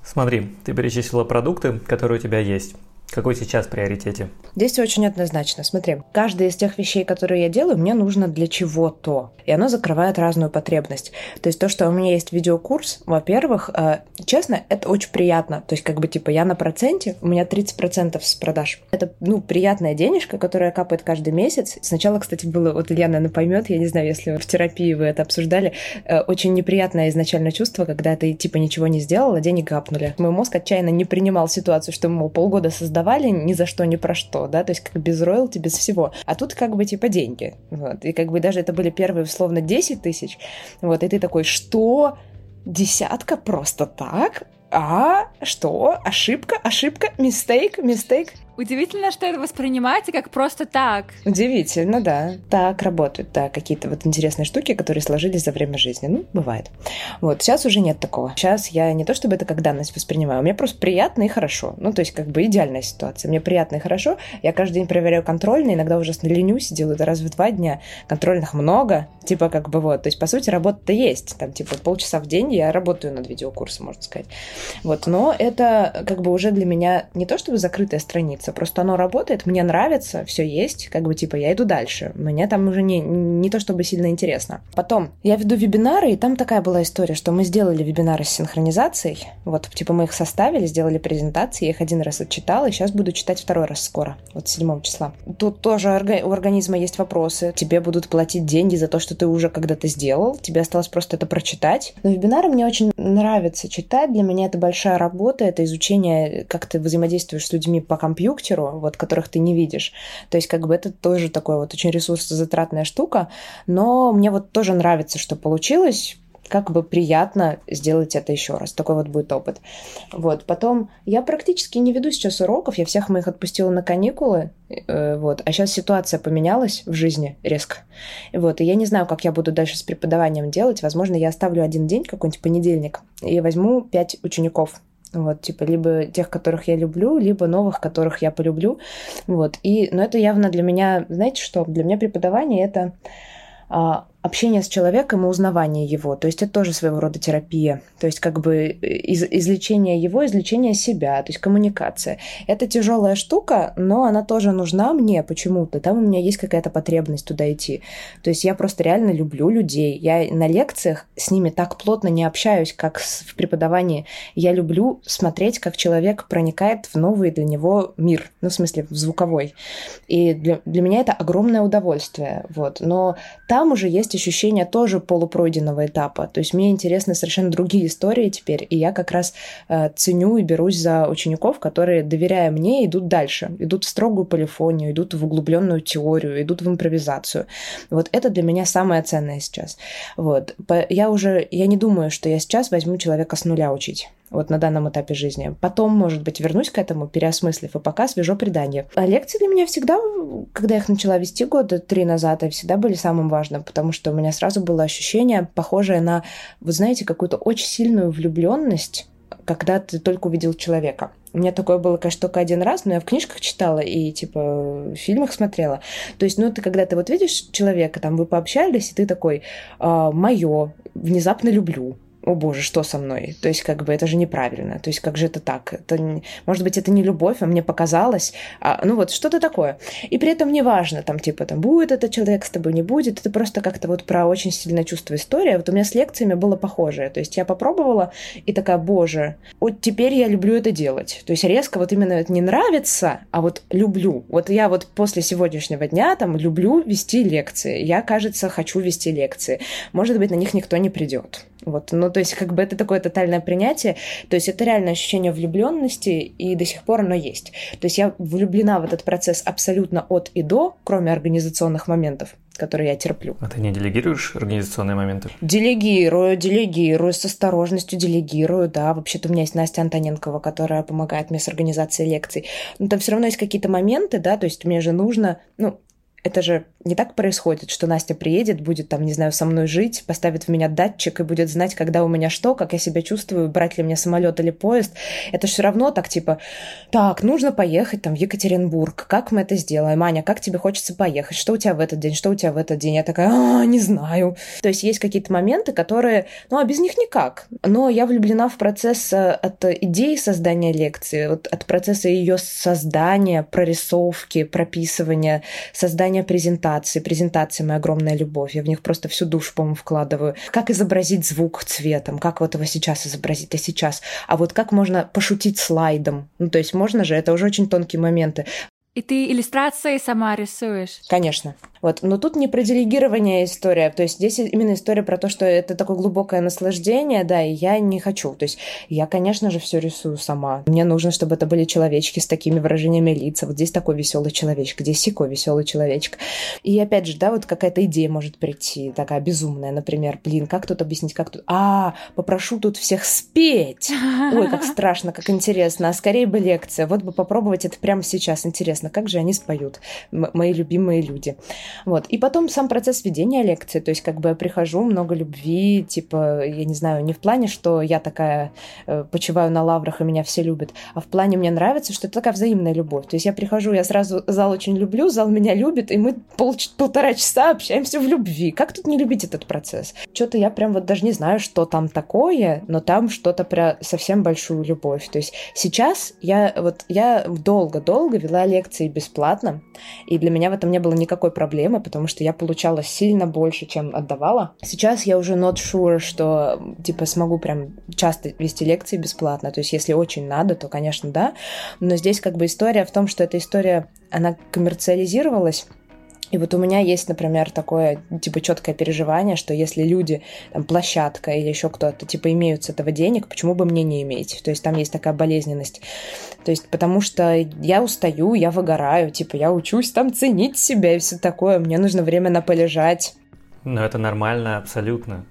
Смотри, ты перечислила продукты, которые у тебя есть. Какой сейчас приоритете? Здесь очень однозначно. Смотри, каждая из тех вещей, которые я делаю, мне нужно для чего-то. И оно закрывает разную потребность. То есть то, что у меня есть видеокурс, во-первых, э, честно, это очень приятно. То есть как бы типа я на проценте, у меня 30% с продаж. Это, ну, приятная денежка, которая капает каждый месяц. Сначала, кстати, было, вот Илья, наверное, поймет, я не знаю, если в терапии вы это обсуждали, э, очень неприятное изначально чувство, когда ты типа ничего не сделал, а денег капнули. Мой мозг отчаянно не принимал ситуацию, что мы полгода создавали давали ни за что, ни про что, да, то есть как без роялти, без всего. А тут как бы типа деньги, вот. И как бы даже это были первые, условно, 10 тысяч, вот, и ты такой, что? Десятка просто так? А, что? Ошибка, ошибка, мистейк, мистейк. Удивительно, что это воспринимаете как просто так. Удивительно, да. Так работают, да, какие-то вот интересные штуки, которые сложились за время жизни. Ну, бывает. Вот, сейчас уже нет такого. Сейчас я не то чтобы это как данность воспринимаю, мне просто приятно и хорошо. Ну, то есть, как бы идеальная ситуация. Мне приятно и хорошо. Я каждый день проверяю контрольные, иногда ужасно ленюсь, делаю это раз в два дня. Контрольных много, типа как бы вот. То есть, по сути, работа-то есть. Там, типа, полчаса в день я работаю над видеокурсом, можно сказать. Вот, но это как бы уже для меня не то чтобы закрытая страница, нравится. Просто оно работает, мне нравится, все есть, как бы типа я иду дальше. Мне там уже не, не то чтобы сильно интересно. Потом, я веду вебинары, и там такая была история, что мы сделали вебинары с синхронизацией. Вот, типа мы их составили, сделали презентации, я их один раз отчитала, и сейчас буду читать второй раз скоро, вот 7 числа. Тут тоже у организма есть вопросы. Тебе будут платить деньги за то, что ты уже когда-то сделал, тебе осталось просто это прочитать. Но вебинары мне очень нравится читать, для меня это большая работа, это изучение, как ты взаимодействуешь с людьми по компьютеру, структуру, вот, которых ты не видишь. То есть, как бы это тоже такое вот очень ресурсозатратная штука, но мне вот тоже нравится, что получилось, как бы приятно сделать это еще раз. Такой вот будет опыт. Вот. Потом я практически не веду сейчас уроков, я всех моих отпустила на каникулы, э, вот. А сейчас ситуация поменялась в жизни резко. Вот. И я не знаю, как я буду дальше с преподаванием делать. Возможно, я оставлю один день, какой-нибудь понедельник, и возьму пять учеников вот, типа, либо тех, которых я люблю, либо новых, которых я полюблю. Вот. И, но это явно для меня, знаете что, для меня преподавание это а, общение с человеком и узнавание его. То есть это тоже своего рода терапия. То есть как бы из, излечение его, излечение себя, то есть коммуникация. Это тяжелая штука, но она тоже нужна мне почему-то. Там у меня есть какая-то потребность туда идти. То есть я просто реально люблю людей. Я на лекциях с ними так плотно не общаюсь, как в преподавании. Я люблю смотреть, как человек проникает в новый для него мир. Ну, в смысле, в звуковой. И для, для меня это огромное удовольствие. Вот. Но там уже есть есть ощущение тоже полупройденного этапа. То есть мне интересны совершенно другие истории теперь, и я как раз э, ценю и берусь за учеников, которые, доверяя мне, идут дальше, идут в строгую полифонию, идут в углубленную теорию, идут в импровизацию. Вот это для меня самое ценное сейчас. Вот. Я уже, я не думаю, что я сейчас возьму человека с нуля учить вот на данном этапе жизни. Потом, может быть, вернусь к этому, переосмыслив, и пока свежо предание. А лекции для меня всегда, когда я их начала вести года три назад, всегда были самым важным, потому что у меня сразу было ощущение, похожее на, вы знаете, какую-то очень сильную влюбленность когда ты только увидел человека. У меня такое было, конечно, только один раз, но я в книжках читала и, типа, в фильмах смотрела. То есть, ну, ты когда ты вот видишь человека, там, вы пообщались, и ты такой, а, мое, внезапно люблю о боже, что со мной? То есть, как бы, это же неправильно. То есть, как же это так? Это, может быть, это не любовь, а мне показалось. А, ну вот, что-то такое. И при этом не важно, там, типа, там, будет этот человек с тобой, не будет. Это просто как-то вот про очень сильное чувство истории. Вот у меня с лекциями было похожее. То есть, я попробовала и такая, боже, вот теперь я люблю это делать. То есть, резко вот именно это не нравится, а вот люблю. Вот я вот после сегодняшнего дня, там, люблю вести лекции. Я, кажется, хочу вести лекции. Может быть, на них никто не придет. Вот, ну, то есть, как бы это такое тотальное принятие. То есть, это реальное ощущение влюбленности, и до сих пор оно есть. То есть, я влюблена в этот процесс абсолютно от и до, кроме организационных моментов которые я терплю. А ты не делегируешь организационные моменты? Делегирую, делегирую, с осторожностью делегирую, да. Вообще-то у меня есть Настя Антоненкова, которая помогает мне с организацией лекций. Но там все равно есть какие-то моменты, да, то есть мне же нужно, ну, это же не так происходит, что Настя приедет, будет там, не знаю, со мной жить, поставит в меня датчик и будет знать, когда у меня что, как я себя чувствую, брать ли мне самолет или поезд. Это все равно так, типа, так, нужно поехать там в Екатеринбург. Как мы это сделаем? Аня, как тебе хочется поехать? Что у тебя в этот день? Что у тебя в этот день? Я такая, а, не знаю. То есть есть какие-то моменты, которые, ну, а без них никак. Но я влюблена в процесс э, от идеи создания лекции, вот от процесса ее создания, прорисовки, прописывания, создания презентации презентации. Презентации моя огромная любовь. Я в них просто всю душу, по-моему, вкладываю. Как изобразить звук цветом? Как вот его сейчас изобразить? А сейчас? А вот как можно пошутить слайдом? Ну, то есть можно же, это уже очень тонкие моменты. И ты иллюстрации сама рисуешь? Конечно. Вот. Но тут не про делегирование история. То есть здесь именно история про то, что это такое глубокое наслаждение, да, и я не хочу. То есть я, конечно же, все рисую сама. Мне нужно, чтобы это были человечки с такими выражениями лица. Вот здесь такой веселый человечек, здесь сякой веселый человечек. И опять же, да, вот какая-то идея может прийти, такая безумная, например, блин, как тут объяснить, как тут... А, попрошу тут всех спеть. Ой, как страшно, как интересно. А скорее бы лекция. Вот бы попробовать это прямо сейчас. Интересно, как же они споют, мои любимые люди. Вот. И потом сам процесс ведения лекции, то есть как бы я прихожу, много любви, типа, я не знаю, не в плане, что я такая э, почиваю на лаврах и меня все любят, а в плане мне нравится, что это такая взаимная любовь. То есть я прихожу, я сразу зал очень люблю, зал меня любит, и мы пол, полтора часа общаемся в любви. Как тут не любить этот процесс? Что-то я прям вот даже не знаю, что там такое, но там что-то про совсем большую любовь. То есть сейчас я вот я долго-долго вела лекции бесплатно, и для меня в этом не было никакой проблемы, потому что я получала сильно больше, чем отдавала. Сейчас я уже not sure, что, типа, смогу прям часто вести лекции бесплатно. То есть, если очень надо, то, конечно, да. Но здесь как бы история в том, что эта история, она коммерциализировалась, и вот у меня есть, например, такое, типа, четкое переживание, что если люди, там, площадка или еще кто-то, типа, имеют с этого денег, почему бы мне не иметь? То есть там есть такая болезненность. То есть потому что я устаю, я выгораю, типа, я учусь там ценить себя и все такое, мне нужно время на полежать. Ну, это нормально абсолютно.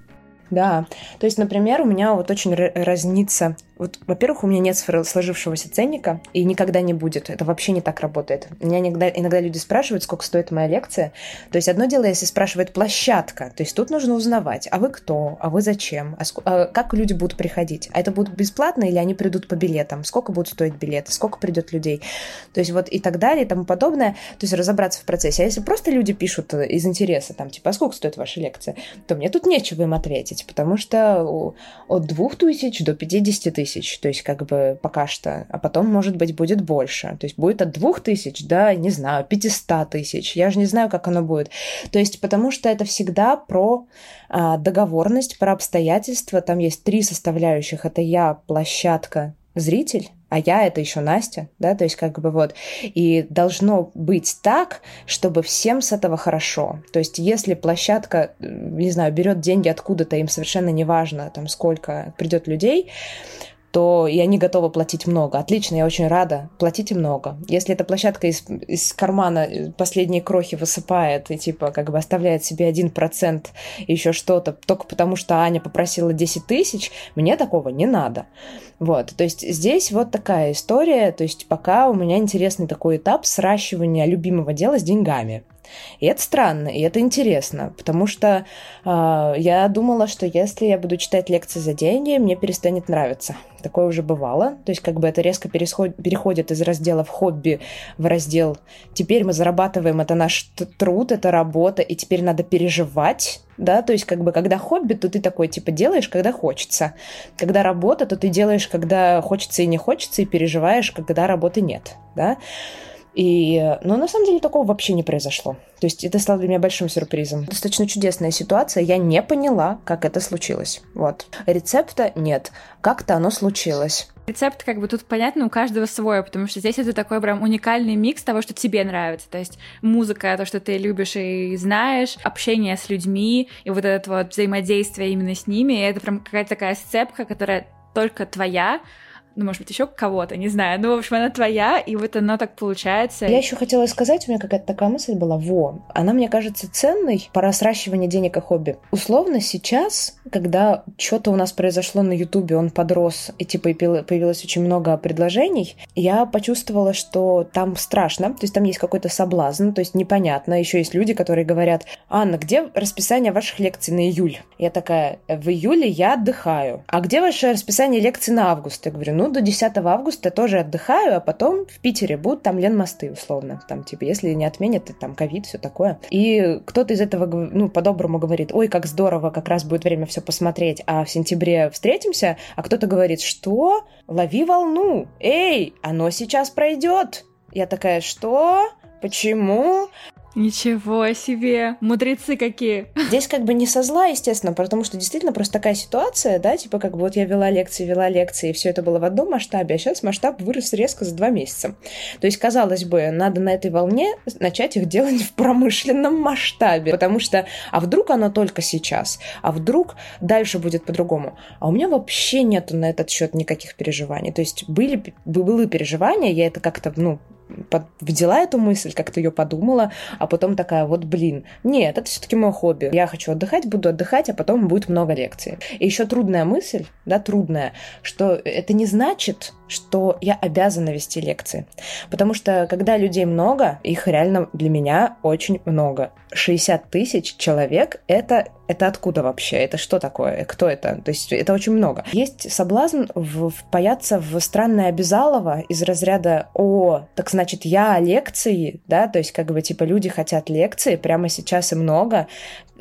Да. То есть, например, у меня вот очень разнится вот, во-первых, у меня нет сложившегося ценника, и никогда не будет. Это вообще не так работает. Меня иногда, иногда люди спрашивают, сколько стоит моя лекция. То есть одно дело, если спрашивает площадка, то есть тут нужно узнавать, а вы кто, а вы зачем, а, ск- а как люди будут приходить, а это будут бесплатно или они придут по билетам, сколько будут стоить билеты, сколько придет людей. То есть вот и так далее, и тому подобное. То есть разобраться в процессе. А если просто люди пишут из интереса, там, типа, а сколько стоит ваша лекция, то мне тут нечего им ответить, потому что от двух тысяч до 50 тысяч тысяч, то есть как бы пока что, а потом, может быть, будет больше. То есть будет от двух тысяч до, не знаю, 500 тысяч. Я же не знаю, как оно будет. То есть потому что это всегда про а, договорность, про обстоятельства. Там есть три составляющих. Это я, площадка, зритель, а я это еще Настя, да, то есть как бы вот, и должно быть так, чтобы всем с этого хорошо. То есть если площадка, не знаю, берет деньги откуда-то, им совершенно не важно, там сколько придет людей, то и они готовы платить много. Отлично, я очень рада. Платите много. Если эта площадка из, из кармана э, последние крохи высыпает и типа как бы оставляет себе один процент еще что-то, только потому что Аня попросила 10 тысяч, мне такого не надо. Вот, то есть здесь вот такая история, то есть пока у меня интересный такой этап сращивания любимого дела с деньгами. И это странно, и это интересно, потому что э, я думала, что если я буду читать лекции за деньги, мне перестанет нравиться. Такое уже бывало. То есть как бы это резко пересход... переходит из раздела в хобби в раздел «теперь мы зарабатываем, это наш труд, это работа, и теперь надо переживать». Да, то есть как бы когда хобби, то ты такой типа делаешь, когда хочется. Когда работа, то ты делаешь, когда хочется и не хочется, и переживаешь, когда работы нет. Да? И, но на самом деле такого вообще не произошло. То есть это стало для меня большим сюрпризом. Достаточно чудесная ситуация. Я не поняла, как это случилось. Вот. Рецепта нет. Как-то оно случилось. Рецепт как бы тут понятно у каждого свой, потому что здесь это такой прям уникальный микс того, что тебе нравится. То есть музыка, то, что ты любишь и знаешь, общение с людьми, и вот это вот взаимодействие именно с ними, и это прям какая-то такая сцепка, которая только твоя, ну, может быть, еще кого-то, не знаю. Ну, в общем, она твоя, и вот оно так получается. Я еще хотела сказать, у меня какая-то такая мысль была, во, она, мне кажется, ценной пора сращивания денег и хобби. Условно, сейчас, когда что-то у нас произошло на Ютубе, он подрос, и типа появилось очень много предложений, я почувствовала, что там страшно, то есть там есть какой-то соблазн, то есть непонятно. Еще есть люди, которые говорят, Анна, где расписание ваших лекций на июль? Я такая, в июле я отдыхаю. А где ваше расписание лекций на август? Я говорю, ну, до 10 августа тоже отдыхаю, а потом в Питере будут там Ленмосты, условно. Там, типа, если не отменят, там ковид, все такое. И кто-то из этого, ну, по-доброму говорит, ой, как здорово, как раз будет время все посмотреть, а в сентябре встретимся, а кто-то говорит, что? Лови волну! Эй, оно сейчас пройдет! Я такая, что? Почему? Ничего себе, мудрецы какие. Здесь как бы не со зла, естественно, потому что действительно просто такая ситуация, да, типа как бы вот я вела лекции, вела лекции, и все это было в одном масштабе, а сейчас масштаб вырос резко за два месяца. То есть, казалось бы, надо на этой волне начать их делать в промышленном масштабе, потому что, а вдруг оно только сейчас, а вдруг дальше будет по-другому. А у меня вообще нету на этот счет никаких переживаний. То есть были, были переживания, я это как-то, ну, взяла эту мысль, как-то ее подумала, а потом такая, вот блин, нет, это все-таки мое хобби. Я хочу отдыхать, буду отдыхать, а потом будет много лекций. И еще трудная мысль, да, трудная, что это не значит, что я обязана вести лекции. Потому что когда людей много, их реально для меня очень много. 60 тысяч человек это, это откуда вообще? Это что такое? Кто это? То есть это очень много. Есть соблазн в, впаяться в странное обязалово из разряда «О, так значит, я лекции», да, то есть как бы типа люди хотят лекции прямо сейчас и много,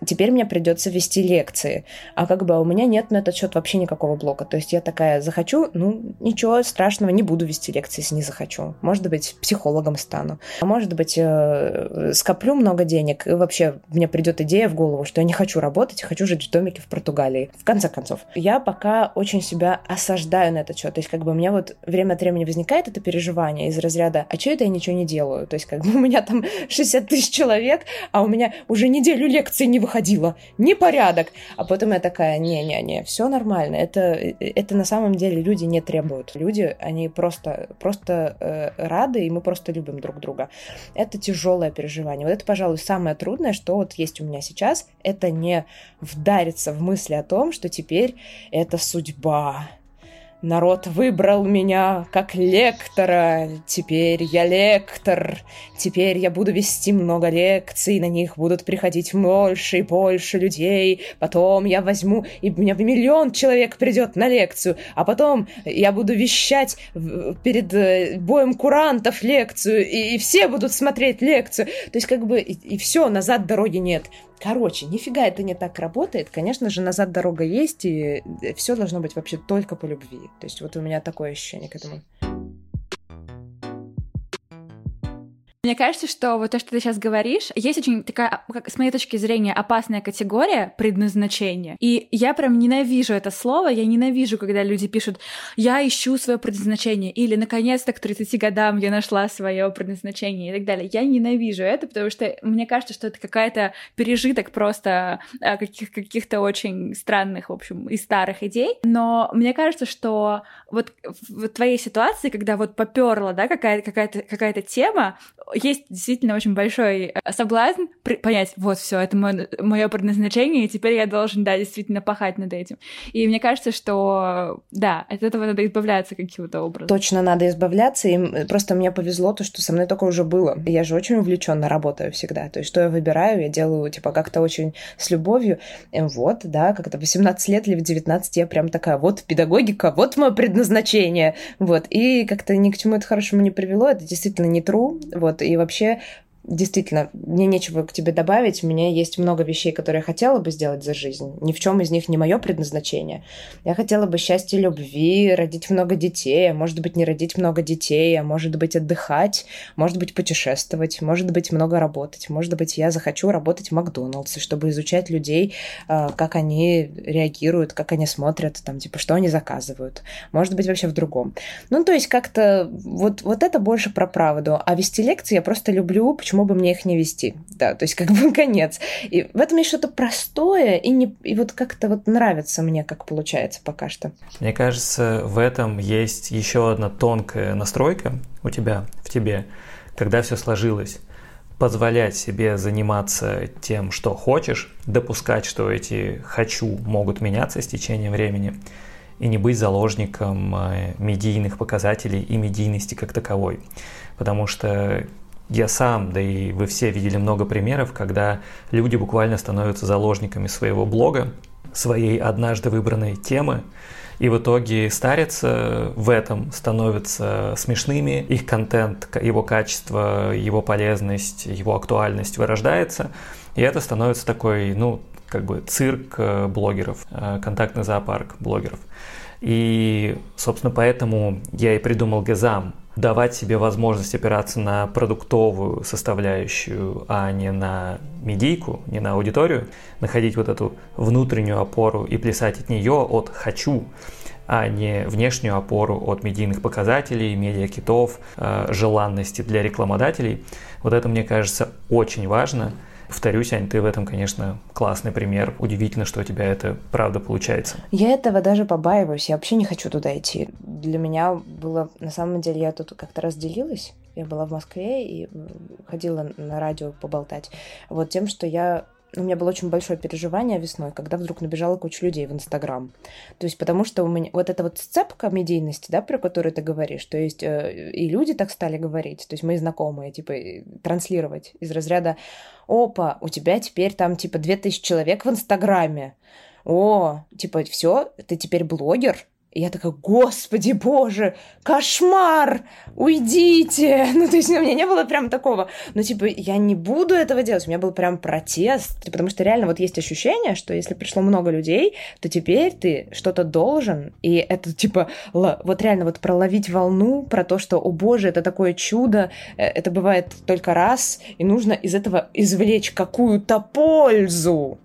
теперь мне придется вести лекции. А как бы у меня нет на этот счет вообще никакого блока. То есть я такая захочу, ну ничего страшного, не буду вести лекции, если не захочу. Может быть, психологом стану. А может быть, э, скоплю много денег, и вообще мне придет идея в голову, что я не хочу работать, хочу жить в домике в Португалии. В конце концов, я пока очень себя осаждаю на этот счет. То есть как бы у меня вот время от времени возникает это переживание из разряда, а что это я ничего не делаю? То есть как бы у меня там 60 тысяч человек, а у меня уже неделю лекции не выходила. Непорядок. А потом я такая, не-не-не, все нормально. Это, это на самом деле люди не требуют. Люди, они просто, просто э, рады, и мы просто любим друг друга. Это тяжелое переживание. Вот это, пожалуй, самое трудное, что вот есть у меня сейчас. Это не вдариться в мысли о том, что теперь это судьба Народ выбрал меня как лектора. Теперь я лектор. Теперь я буду вести много лекций, на них будут приходить больше и больше людей. Потом я возьму, и меня миллион человек придет на лекцию. А потом я буду вещать перед э, боем курантов лекцию, и, и все будут смотреть лекцию. То есть как бы и, и все, назад дороги нет. Короче, нифига это не так работает. Конечно же, назад дорога есть, и все должно быть вообще только по любви. То есть вот у меня такое ощущение к этому. Мне кажется, что вот то, что ты сейчас говоришь, есть очень такая, как, с моей точки зрения, опасная категория предназначения. И я прям ненавижу это слово, я ненавижу, когда люди пишут «я ищу свое предназначение» или «наконец-то к 30 годам я нашла свое предназначение» и так далее. Я ненавижу это, потому что мне кажется, что это какая-то пережиток просто а, каких- каких-то очень странных, в общем, и старых идей. Но мне кажется, что вот в твоей ситуации, когда вот поперла, да, какая-то какая-то какая-то тема, есть действительно очень большой э, соблазн понять, вот все, это мое предназначение, и теперь я должен, да, действительно пахать над этим. И мне кажется, что, да, от этого надо избавляться каким-то образом. Точно надо избавляться, и просто мне повезло то, что со мной только уже было. Я же очень увлеченно работаю всегда. То есть, что я выбираю, я делаю, типа, как-то очень с любовью. И вот, да, как-то 18 лет или в 19 я прям такая, вот педагогика, вот мое предназначение. Вот, и как-то ни к чему это хорошему не привело, это действительно не true. Вот, и вообще действительно, мне нечего к тебе добавить. У меня есть много вещей, которые я хотела бы сделать за жизнь. Ни в чем из них не мое предназначение. Я хотела бы счастья, любви, родить много детей, а может быть, не родить много детей, а может быть, отдыхать, может быть, путешествовать, может быть, много работать, может быть, я захочу работать в Макдоналдсе, чтобы изучать людей, а, как они реагируют, как они смотрят, там, типа, что они заказывают. Может быть, вообще в другом. Ну, то есть как-то вот, вот это больше про правду. А вести лекции я просто люблю. Почему почему бы мне их не вести? Да, то есть как бы конец. И в этом есть что-то простое, и, не, и вот как-то вот нравится мне, как получается пока что. Мне кажется, в этом есть еще одна тонкая настройка у тебя, в тебе, когда все сложилось позволять себе заниматься тем, что хочешь, допускать, что эти «хочу» могут меняться с течением времени, и не быть заложником э, медийных показателей и медийности как таковой. Потому что я сам, да и вы все видели много примеров, когда люди буквально становятся заложниками своего блога, своей однажды выбранной темы, и в итоге старятся в этом, становятся смешными, их контент, его качество, его полезность, его актуальность вырождается, и это становится такой, ну, как бы цирк э, блогеров, э, контактный зоопарк блогеров. И, собственно, поэтому я и придумал Гезам, давать себе возможность опираться на продуктовую составляющую, а не на медийку, не на аудиторию, находить вот эту внутреннюю опору и плясать от нее от «хочу», а не внешнюю опору от медийных показателей, медиакитов, э, желанности для рекламодателей. Вот это, мне кажется, очень важно – Повторюсь, Ань, ты в этом, конечно, классный пример. Удивительно, что у тебя это правда получается. Я этого даже побаиваюсь. Я вообще не хочу туда идти. Для меня было... На самом деле, я тут как-то разделилась. Я была в Москве и ходила на радио поболтать. Вот тем, что я у меня было очень большое переживание весной, когда вдруг набежала куча людей в Инстаграм. То есть потому что у меня вот эта вот сцепка медийности, да, про которую ты говоришь, то есть э, и люди так стали говорить, то есть мои знакомые, типа, транслировать из разряда «Опа, у тебя теперь там, типа, 2000 человек в Инстаграме». О, типа, все, ты теперь блогер, я такая, господи боже, кошмар, уйдите. Ну, то есть у меня не было прям такого, ну, типа, я не буду этого делать. У меня был прям протест, потому что реально вот есть ощущение, что если пришло много людей, то теперь ты что-то должен. И это, типа, вот реально вот проловить волну про то, что, о боже, это такое чудо, э, это бывает только раз, и нужно из этого извлечь какую-то пользу.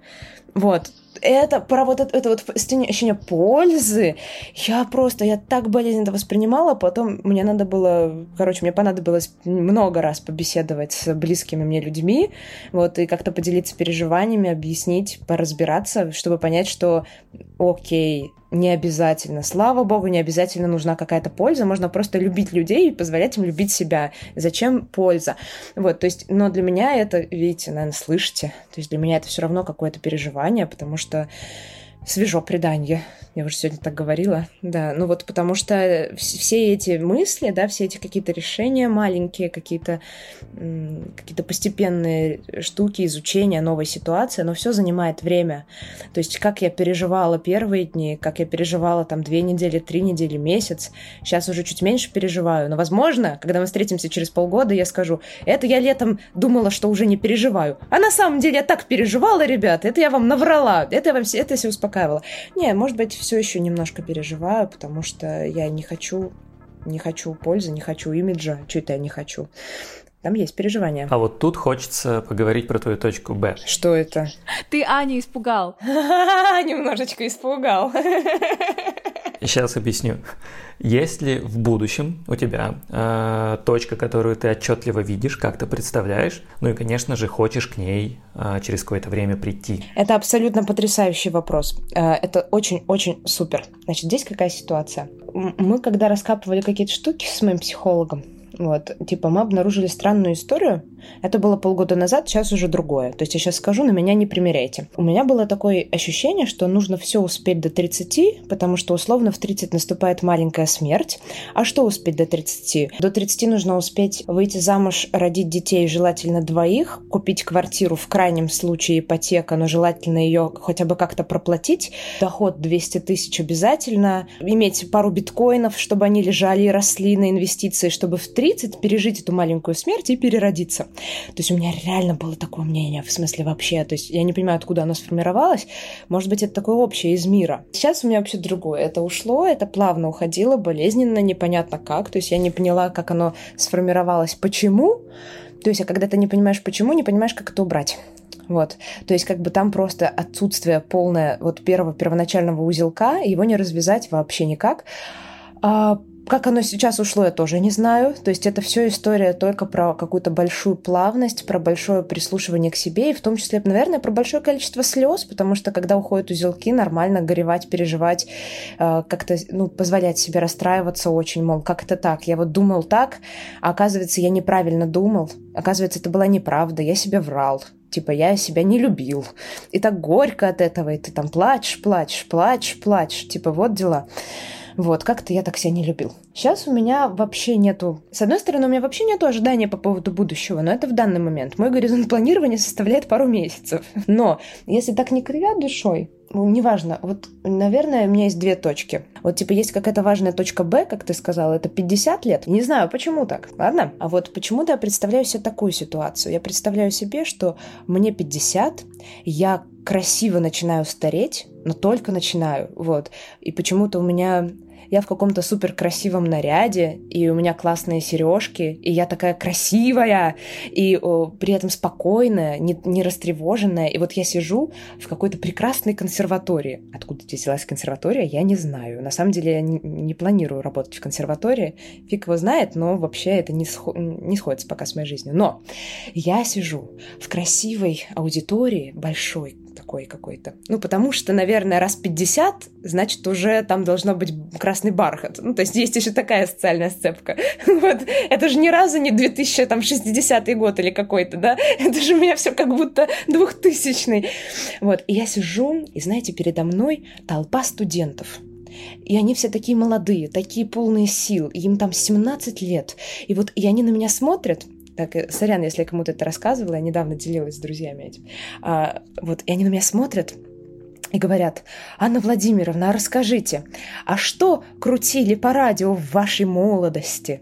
Вот, это про вот это, это вот ощущение пользы, я просто, я так болезненно воспринимала, потом мне надо было, короче, мне понадобилось много раз побеседовать с близкими мне людьми, вот, и как-то поделиться переживаниями, объяснить, поразбираться, чтобы понять, что окей, не обязательно. Слава богу, не обязательно нужна какая-то польза. Можно просто любить людей и позволять им любить себя. Зачем польза? Вот, то есть, но для меня это, видите, наверное, слышите. То есть для меня это все равно какое-то переживание, потому что свежо предание. Я уже сегодня так говорила. Да, ну вот потому что все эти мысли, да, все эти какие-то решения маленькие, какие-то какие-то постепенные штуки, изучения новой ситуации, но все занимает время. То есть как я переживала первые дни, как я переживала там две недели, три недели, месяц, сейчас уже чуть меньше переживаю. Но, возможно, когда мы встретимся через полгода, я скажу, это я летом думала, что уже не переживаю. А на самом деле я так переживала, ребята, это я вам наврала, это я вам все, это я все успокаивала. Не, может быть, все еще немножко переживаю, потому что я не хочу, не хочу пользы, не хочу имиджа, что это я не хочу. Там есть переживания. А вот тут хочется поговорить про твою точку Б. Что это? Ты Аню испугал. Немножечко испугал. Сейчас объясню. Есть ли в будущем у тебя э, точка, которую ты отчетливо видишь, как ты представляешь, ну и, конечно же, хочешь к ней э, через какое-то время прийти? Это абсолютно потрясающий вопрос. Э, это очень-очень супер. Значит, здесь какая ситуация? Мы, когда раскапывали какие-то штуки с моим психологом, вот, типа, мы обнаружили странную историю. Это было полгода назад, сейчас уже другое. То есть я сейчас скажу, на меня не примеряйте. У меня было такое ощущение, что нужно все успеть до 30, потому что условно в 30 наступает маленькая смерть. А что успеть до 30? До 30 нужно успеть выйти замуж, родить детей, желательно двоих, купить квартиру, в крайнем случае ипотека, но желательно ее хотя бы как-то проплатить. Доход 200 тысяч обязательно. Иметь пару биткоинов, чтобы они лежали и росли на инвестиции, чтобы в 30 пережить эту маленькую смерть и переродиться. То есть у меня реально было такое мнение, в смысле вообще, то есть я не понимаю, откуда оно сформировалось. Может быть, это такое общее из мира. Сейчас у меня вообще другое. Это ушло, это плавно уходило, болезненно, непонятно как. То есть я не поняла, как оно сформировалось, почему. То есть, а когда ты не понимаешь почему, не понимаешь, как это убрать. Вот. То есть как бы там просто отсутствие полное вот первого первоначального узелка, его не развязать вообще никак. А Как оно сейчас ушло, я тоже не знаю. То есть это все история только про какую-то большую плавность, про большое прислушивание к себе, и в том числе, наверное, про большое количество слез, потому что когда уходят узелки, нормально горевать, переживать, э, как-то ну, позволять себе расстраиваться очень, мол, как это так? Я вот думал так, а оказывается, я неправильно думал. Оказывается, это была неправда, я себе врал типа, я себя не любил. И так горько от этого, и ты там плачешь, плачешь, плачешь, плачешь, типа, вот дела. Вот, как-то я так себя не любил. Сейчас у меня вообще нету... С одной стороны, у меня вообще нету ожидания по поводу будущего, но это в данный момент. Мой горизонт планирования составляет пару месяцев. Но если так не кривят душой, ну, неважно, вот, наверное, у меня есть две точки. Вот, типа, есть какая-то важная точка Б, как ты сказала, это 50 лет. Не знаю, почему так, ладно? А вот почему-то я представляю себе такую ситуацию. Я представляю себе, что мне 50, я красиво начинаю стареть, но только начинаю, вот. И почему-то у меня я в каком-то супер красивом наряде, и у меня классные сережки, и я такая красивая, и о, при этом спокойная, не, не растревоженная. И вот я сижу в какой-то прекрасной консерватории. Откуда здесь взялась консерватория, я не знаю. На самом деле я не, не планирую работать в консерватории. Фиг его знает, но вообще это не, схо- не сходится пока с моей жизнью. Но я сижу в красивой аудитории, большой, такой какой-то. Ну, потому что, наверное, раз 50, значит, уже там должно быть красный бархат. Ну, то есть есть еще такая социальная сцепка. Вот. Это же ни разу не 2060 год или какой-то, да? Это же у меня все как будто 2000 Вот. И я сижу, и, знаете, передо мной толпа студентов. И они все такие молодые, такие полные сил, им там 17 лет. И вот и они на меня смотрят, так, э, сорян, если я кому-то это рассказывала, я недавно делилась с друзьями этим. А, вот, и они на меня смотрят, и говорят, Анна Владимировна, а расскажите, а что крутили по радио в вашей молодости?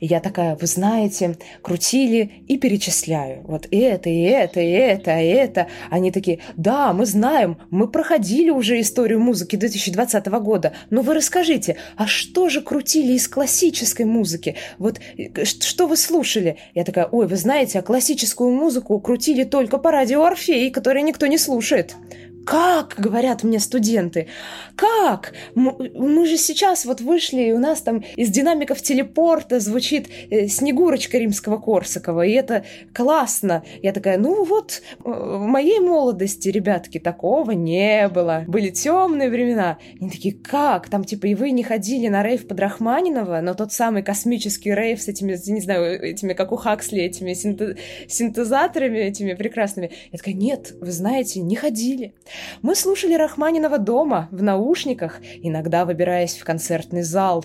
И я такая, вы знаете, крутили и перечисляю. Вот это, и это, и это, и это. Они такие, да, мы знаем, мы проходили уже историю музыки 2020 года. Но вы расскажите, а что же крутили из классической музыки? Вот э, что вы слушали? Я такая, ой, вы знаете, а классическую музыку крутили только по радио Орфей, который никто не слушает. Как, говорят мне студенты, как? Мы же сейчас вот вышли, и у нас там из динамиков телепорта звучит э, Снегурочка римского Корсакова, и это классно. Я такая, ну вот, э, в моей молодости, ребятки, такого не было. Были темные времена. Они такие, как? Там типа и вы не ходили на рейв под Рахманинова, но тот самый космический рейв с этими, не знаю, этими, как у Хаксли, этими синтезаторами этими прекрасными. Я такая, нет, вы знаете, не ходили. Мы слушали Рахманинова дома, в наушниках, иногда выбираясь в концертный зал.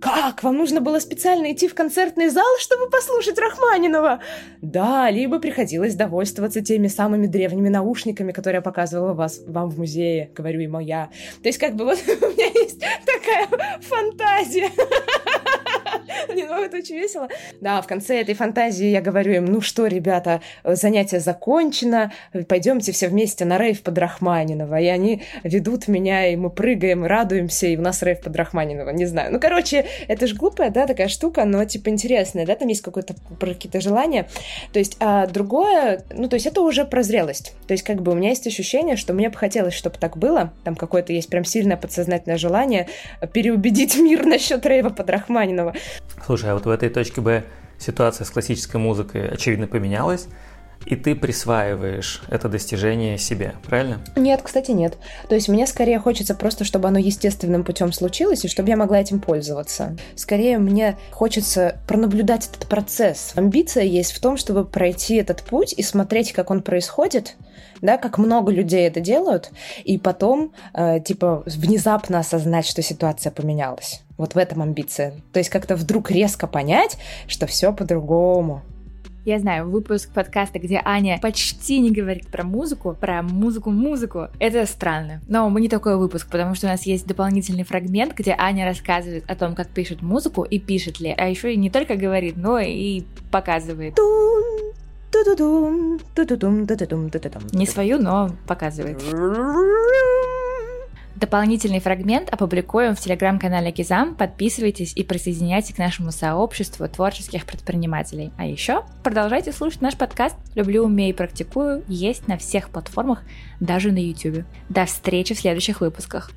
Как? Вам нужно было специально идти в концертный зал, чтобы послушать Рахманинова? Да, либо приходилось довольствоваться теми самыми древними наушниками, которые я показывала вас, вам в музее, говорю ему я. То есть как бы вот у меня есть такая фантазия. Ну, это очень весело. Да, в конце этой фантазии я говорю им, ну что, ребята, занятие закончено, пойдемте все вместе на рейв под Рахманинова. И они ведут меня, и мы прыгаем, радуемся, и у нас рейв под Рахманинова. Не знаю. Ну, короче, это же глупая, да, такая штука, но, типа, интересная, да, там есть какое-то какие-то желания. То есть, а другое, ну, то есть это уже про зрелость. То есть, как бы у меня есть ощущение, что мне бы хотелось, чтобы так было. Там какое-то есть прям сильное подсознательное желание переубедить мир насчет рейва под Рахманинова. Слушай, а вот в этой точке Б ситуация с классической музыкой очевидно поменялась, и ты присваиваешь это достижение себе, правильно? Нет, кстати, нет. То есть мне скорее хочется просто, чтобы оно естественным путем случилось, и чтобы я могла этим пользоваться. Скорее мне хочется пронаблюдать этот процесс. Амбиция есть в том, чтобы пройти этот путь и смотреть, как он происходит, да, как много людей это делают, и потом, э, типа, внезапно осознать, что ситуация поменялась. Вот в этом амбиция. То есть как-то вдруг резко понять, что все по-другому. Я знаю, выпуск подкаста, где Аня почти не говорит про музыку, про музыку-музыку, это странно. Но мы не такой выпуск, потому что у нас есть дополнительный фрагмент, где Аня рассказывает о том, как пишет музыку и пишет ли. А еще и не только говорит, но и показывает. Не свою, но показывает. Дополнительный фрагмент опубликуем в телеграм-канале Гизам. Подписывайтесь и присоединяйтесь к нашему сообществу творческих предпринимателей. А еще продолжайте слушать наш подкаст «Люблю, умею, практикую» есть на всех платформах, даже на YouTube. До встречи в следующих выпусках.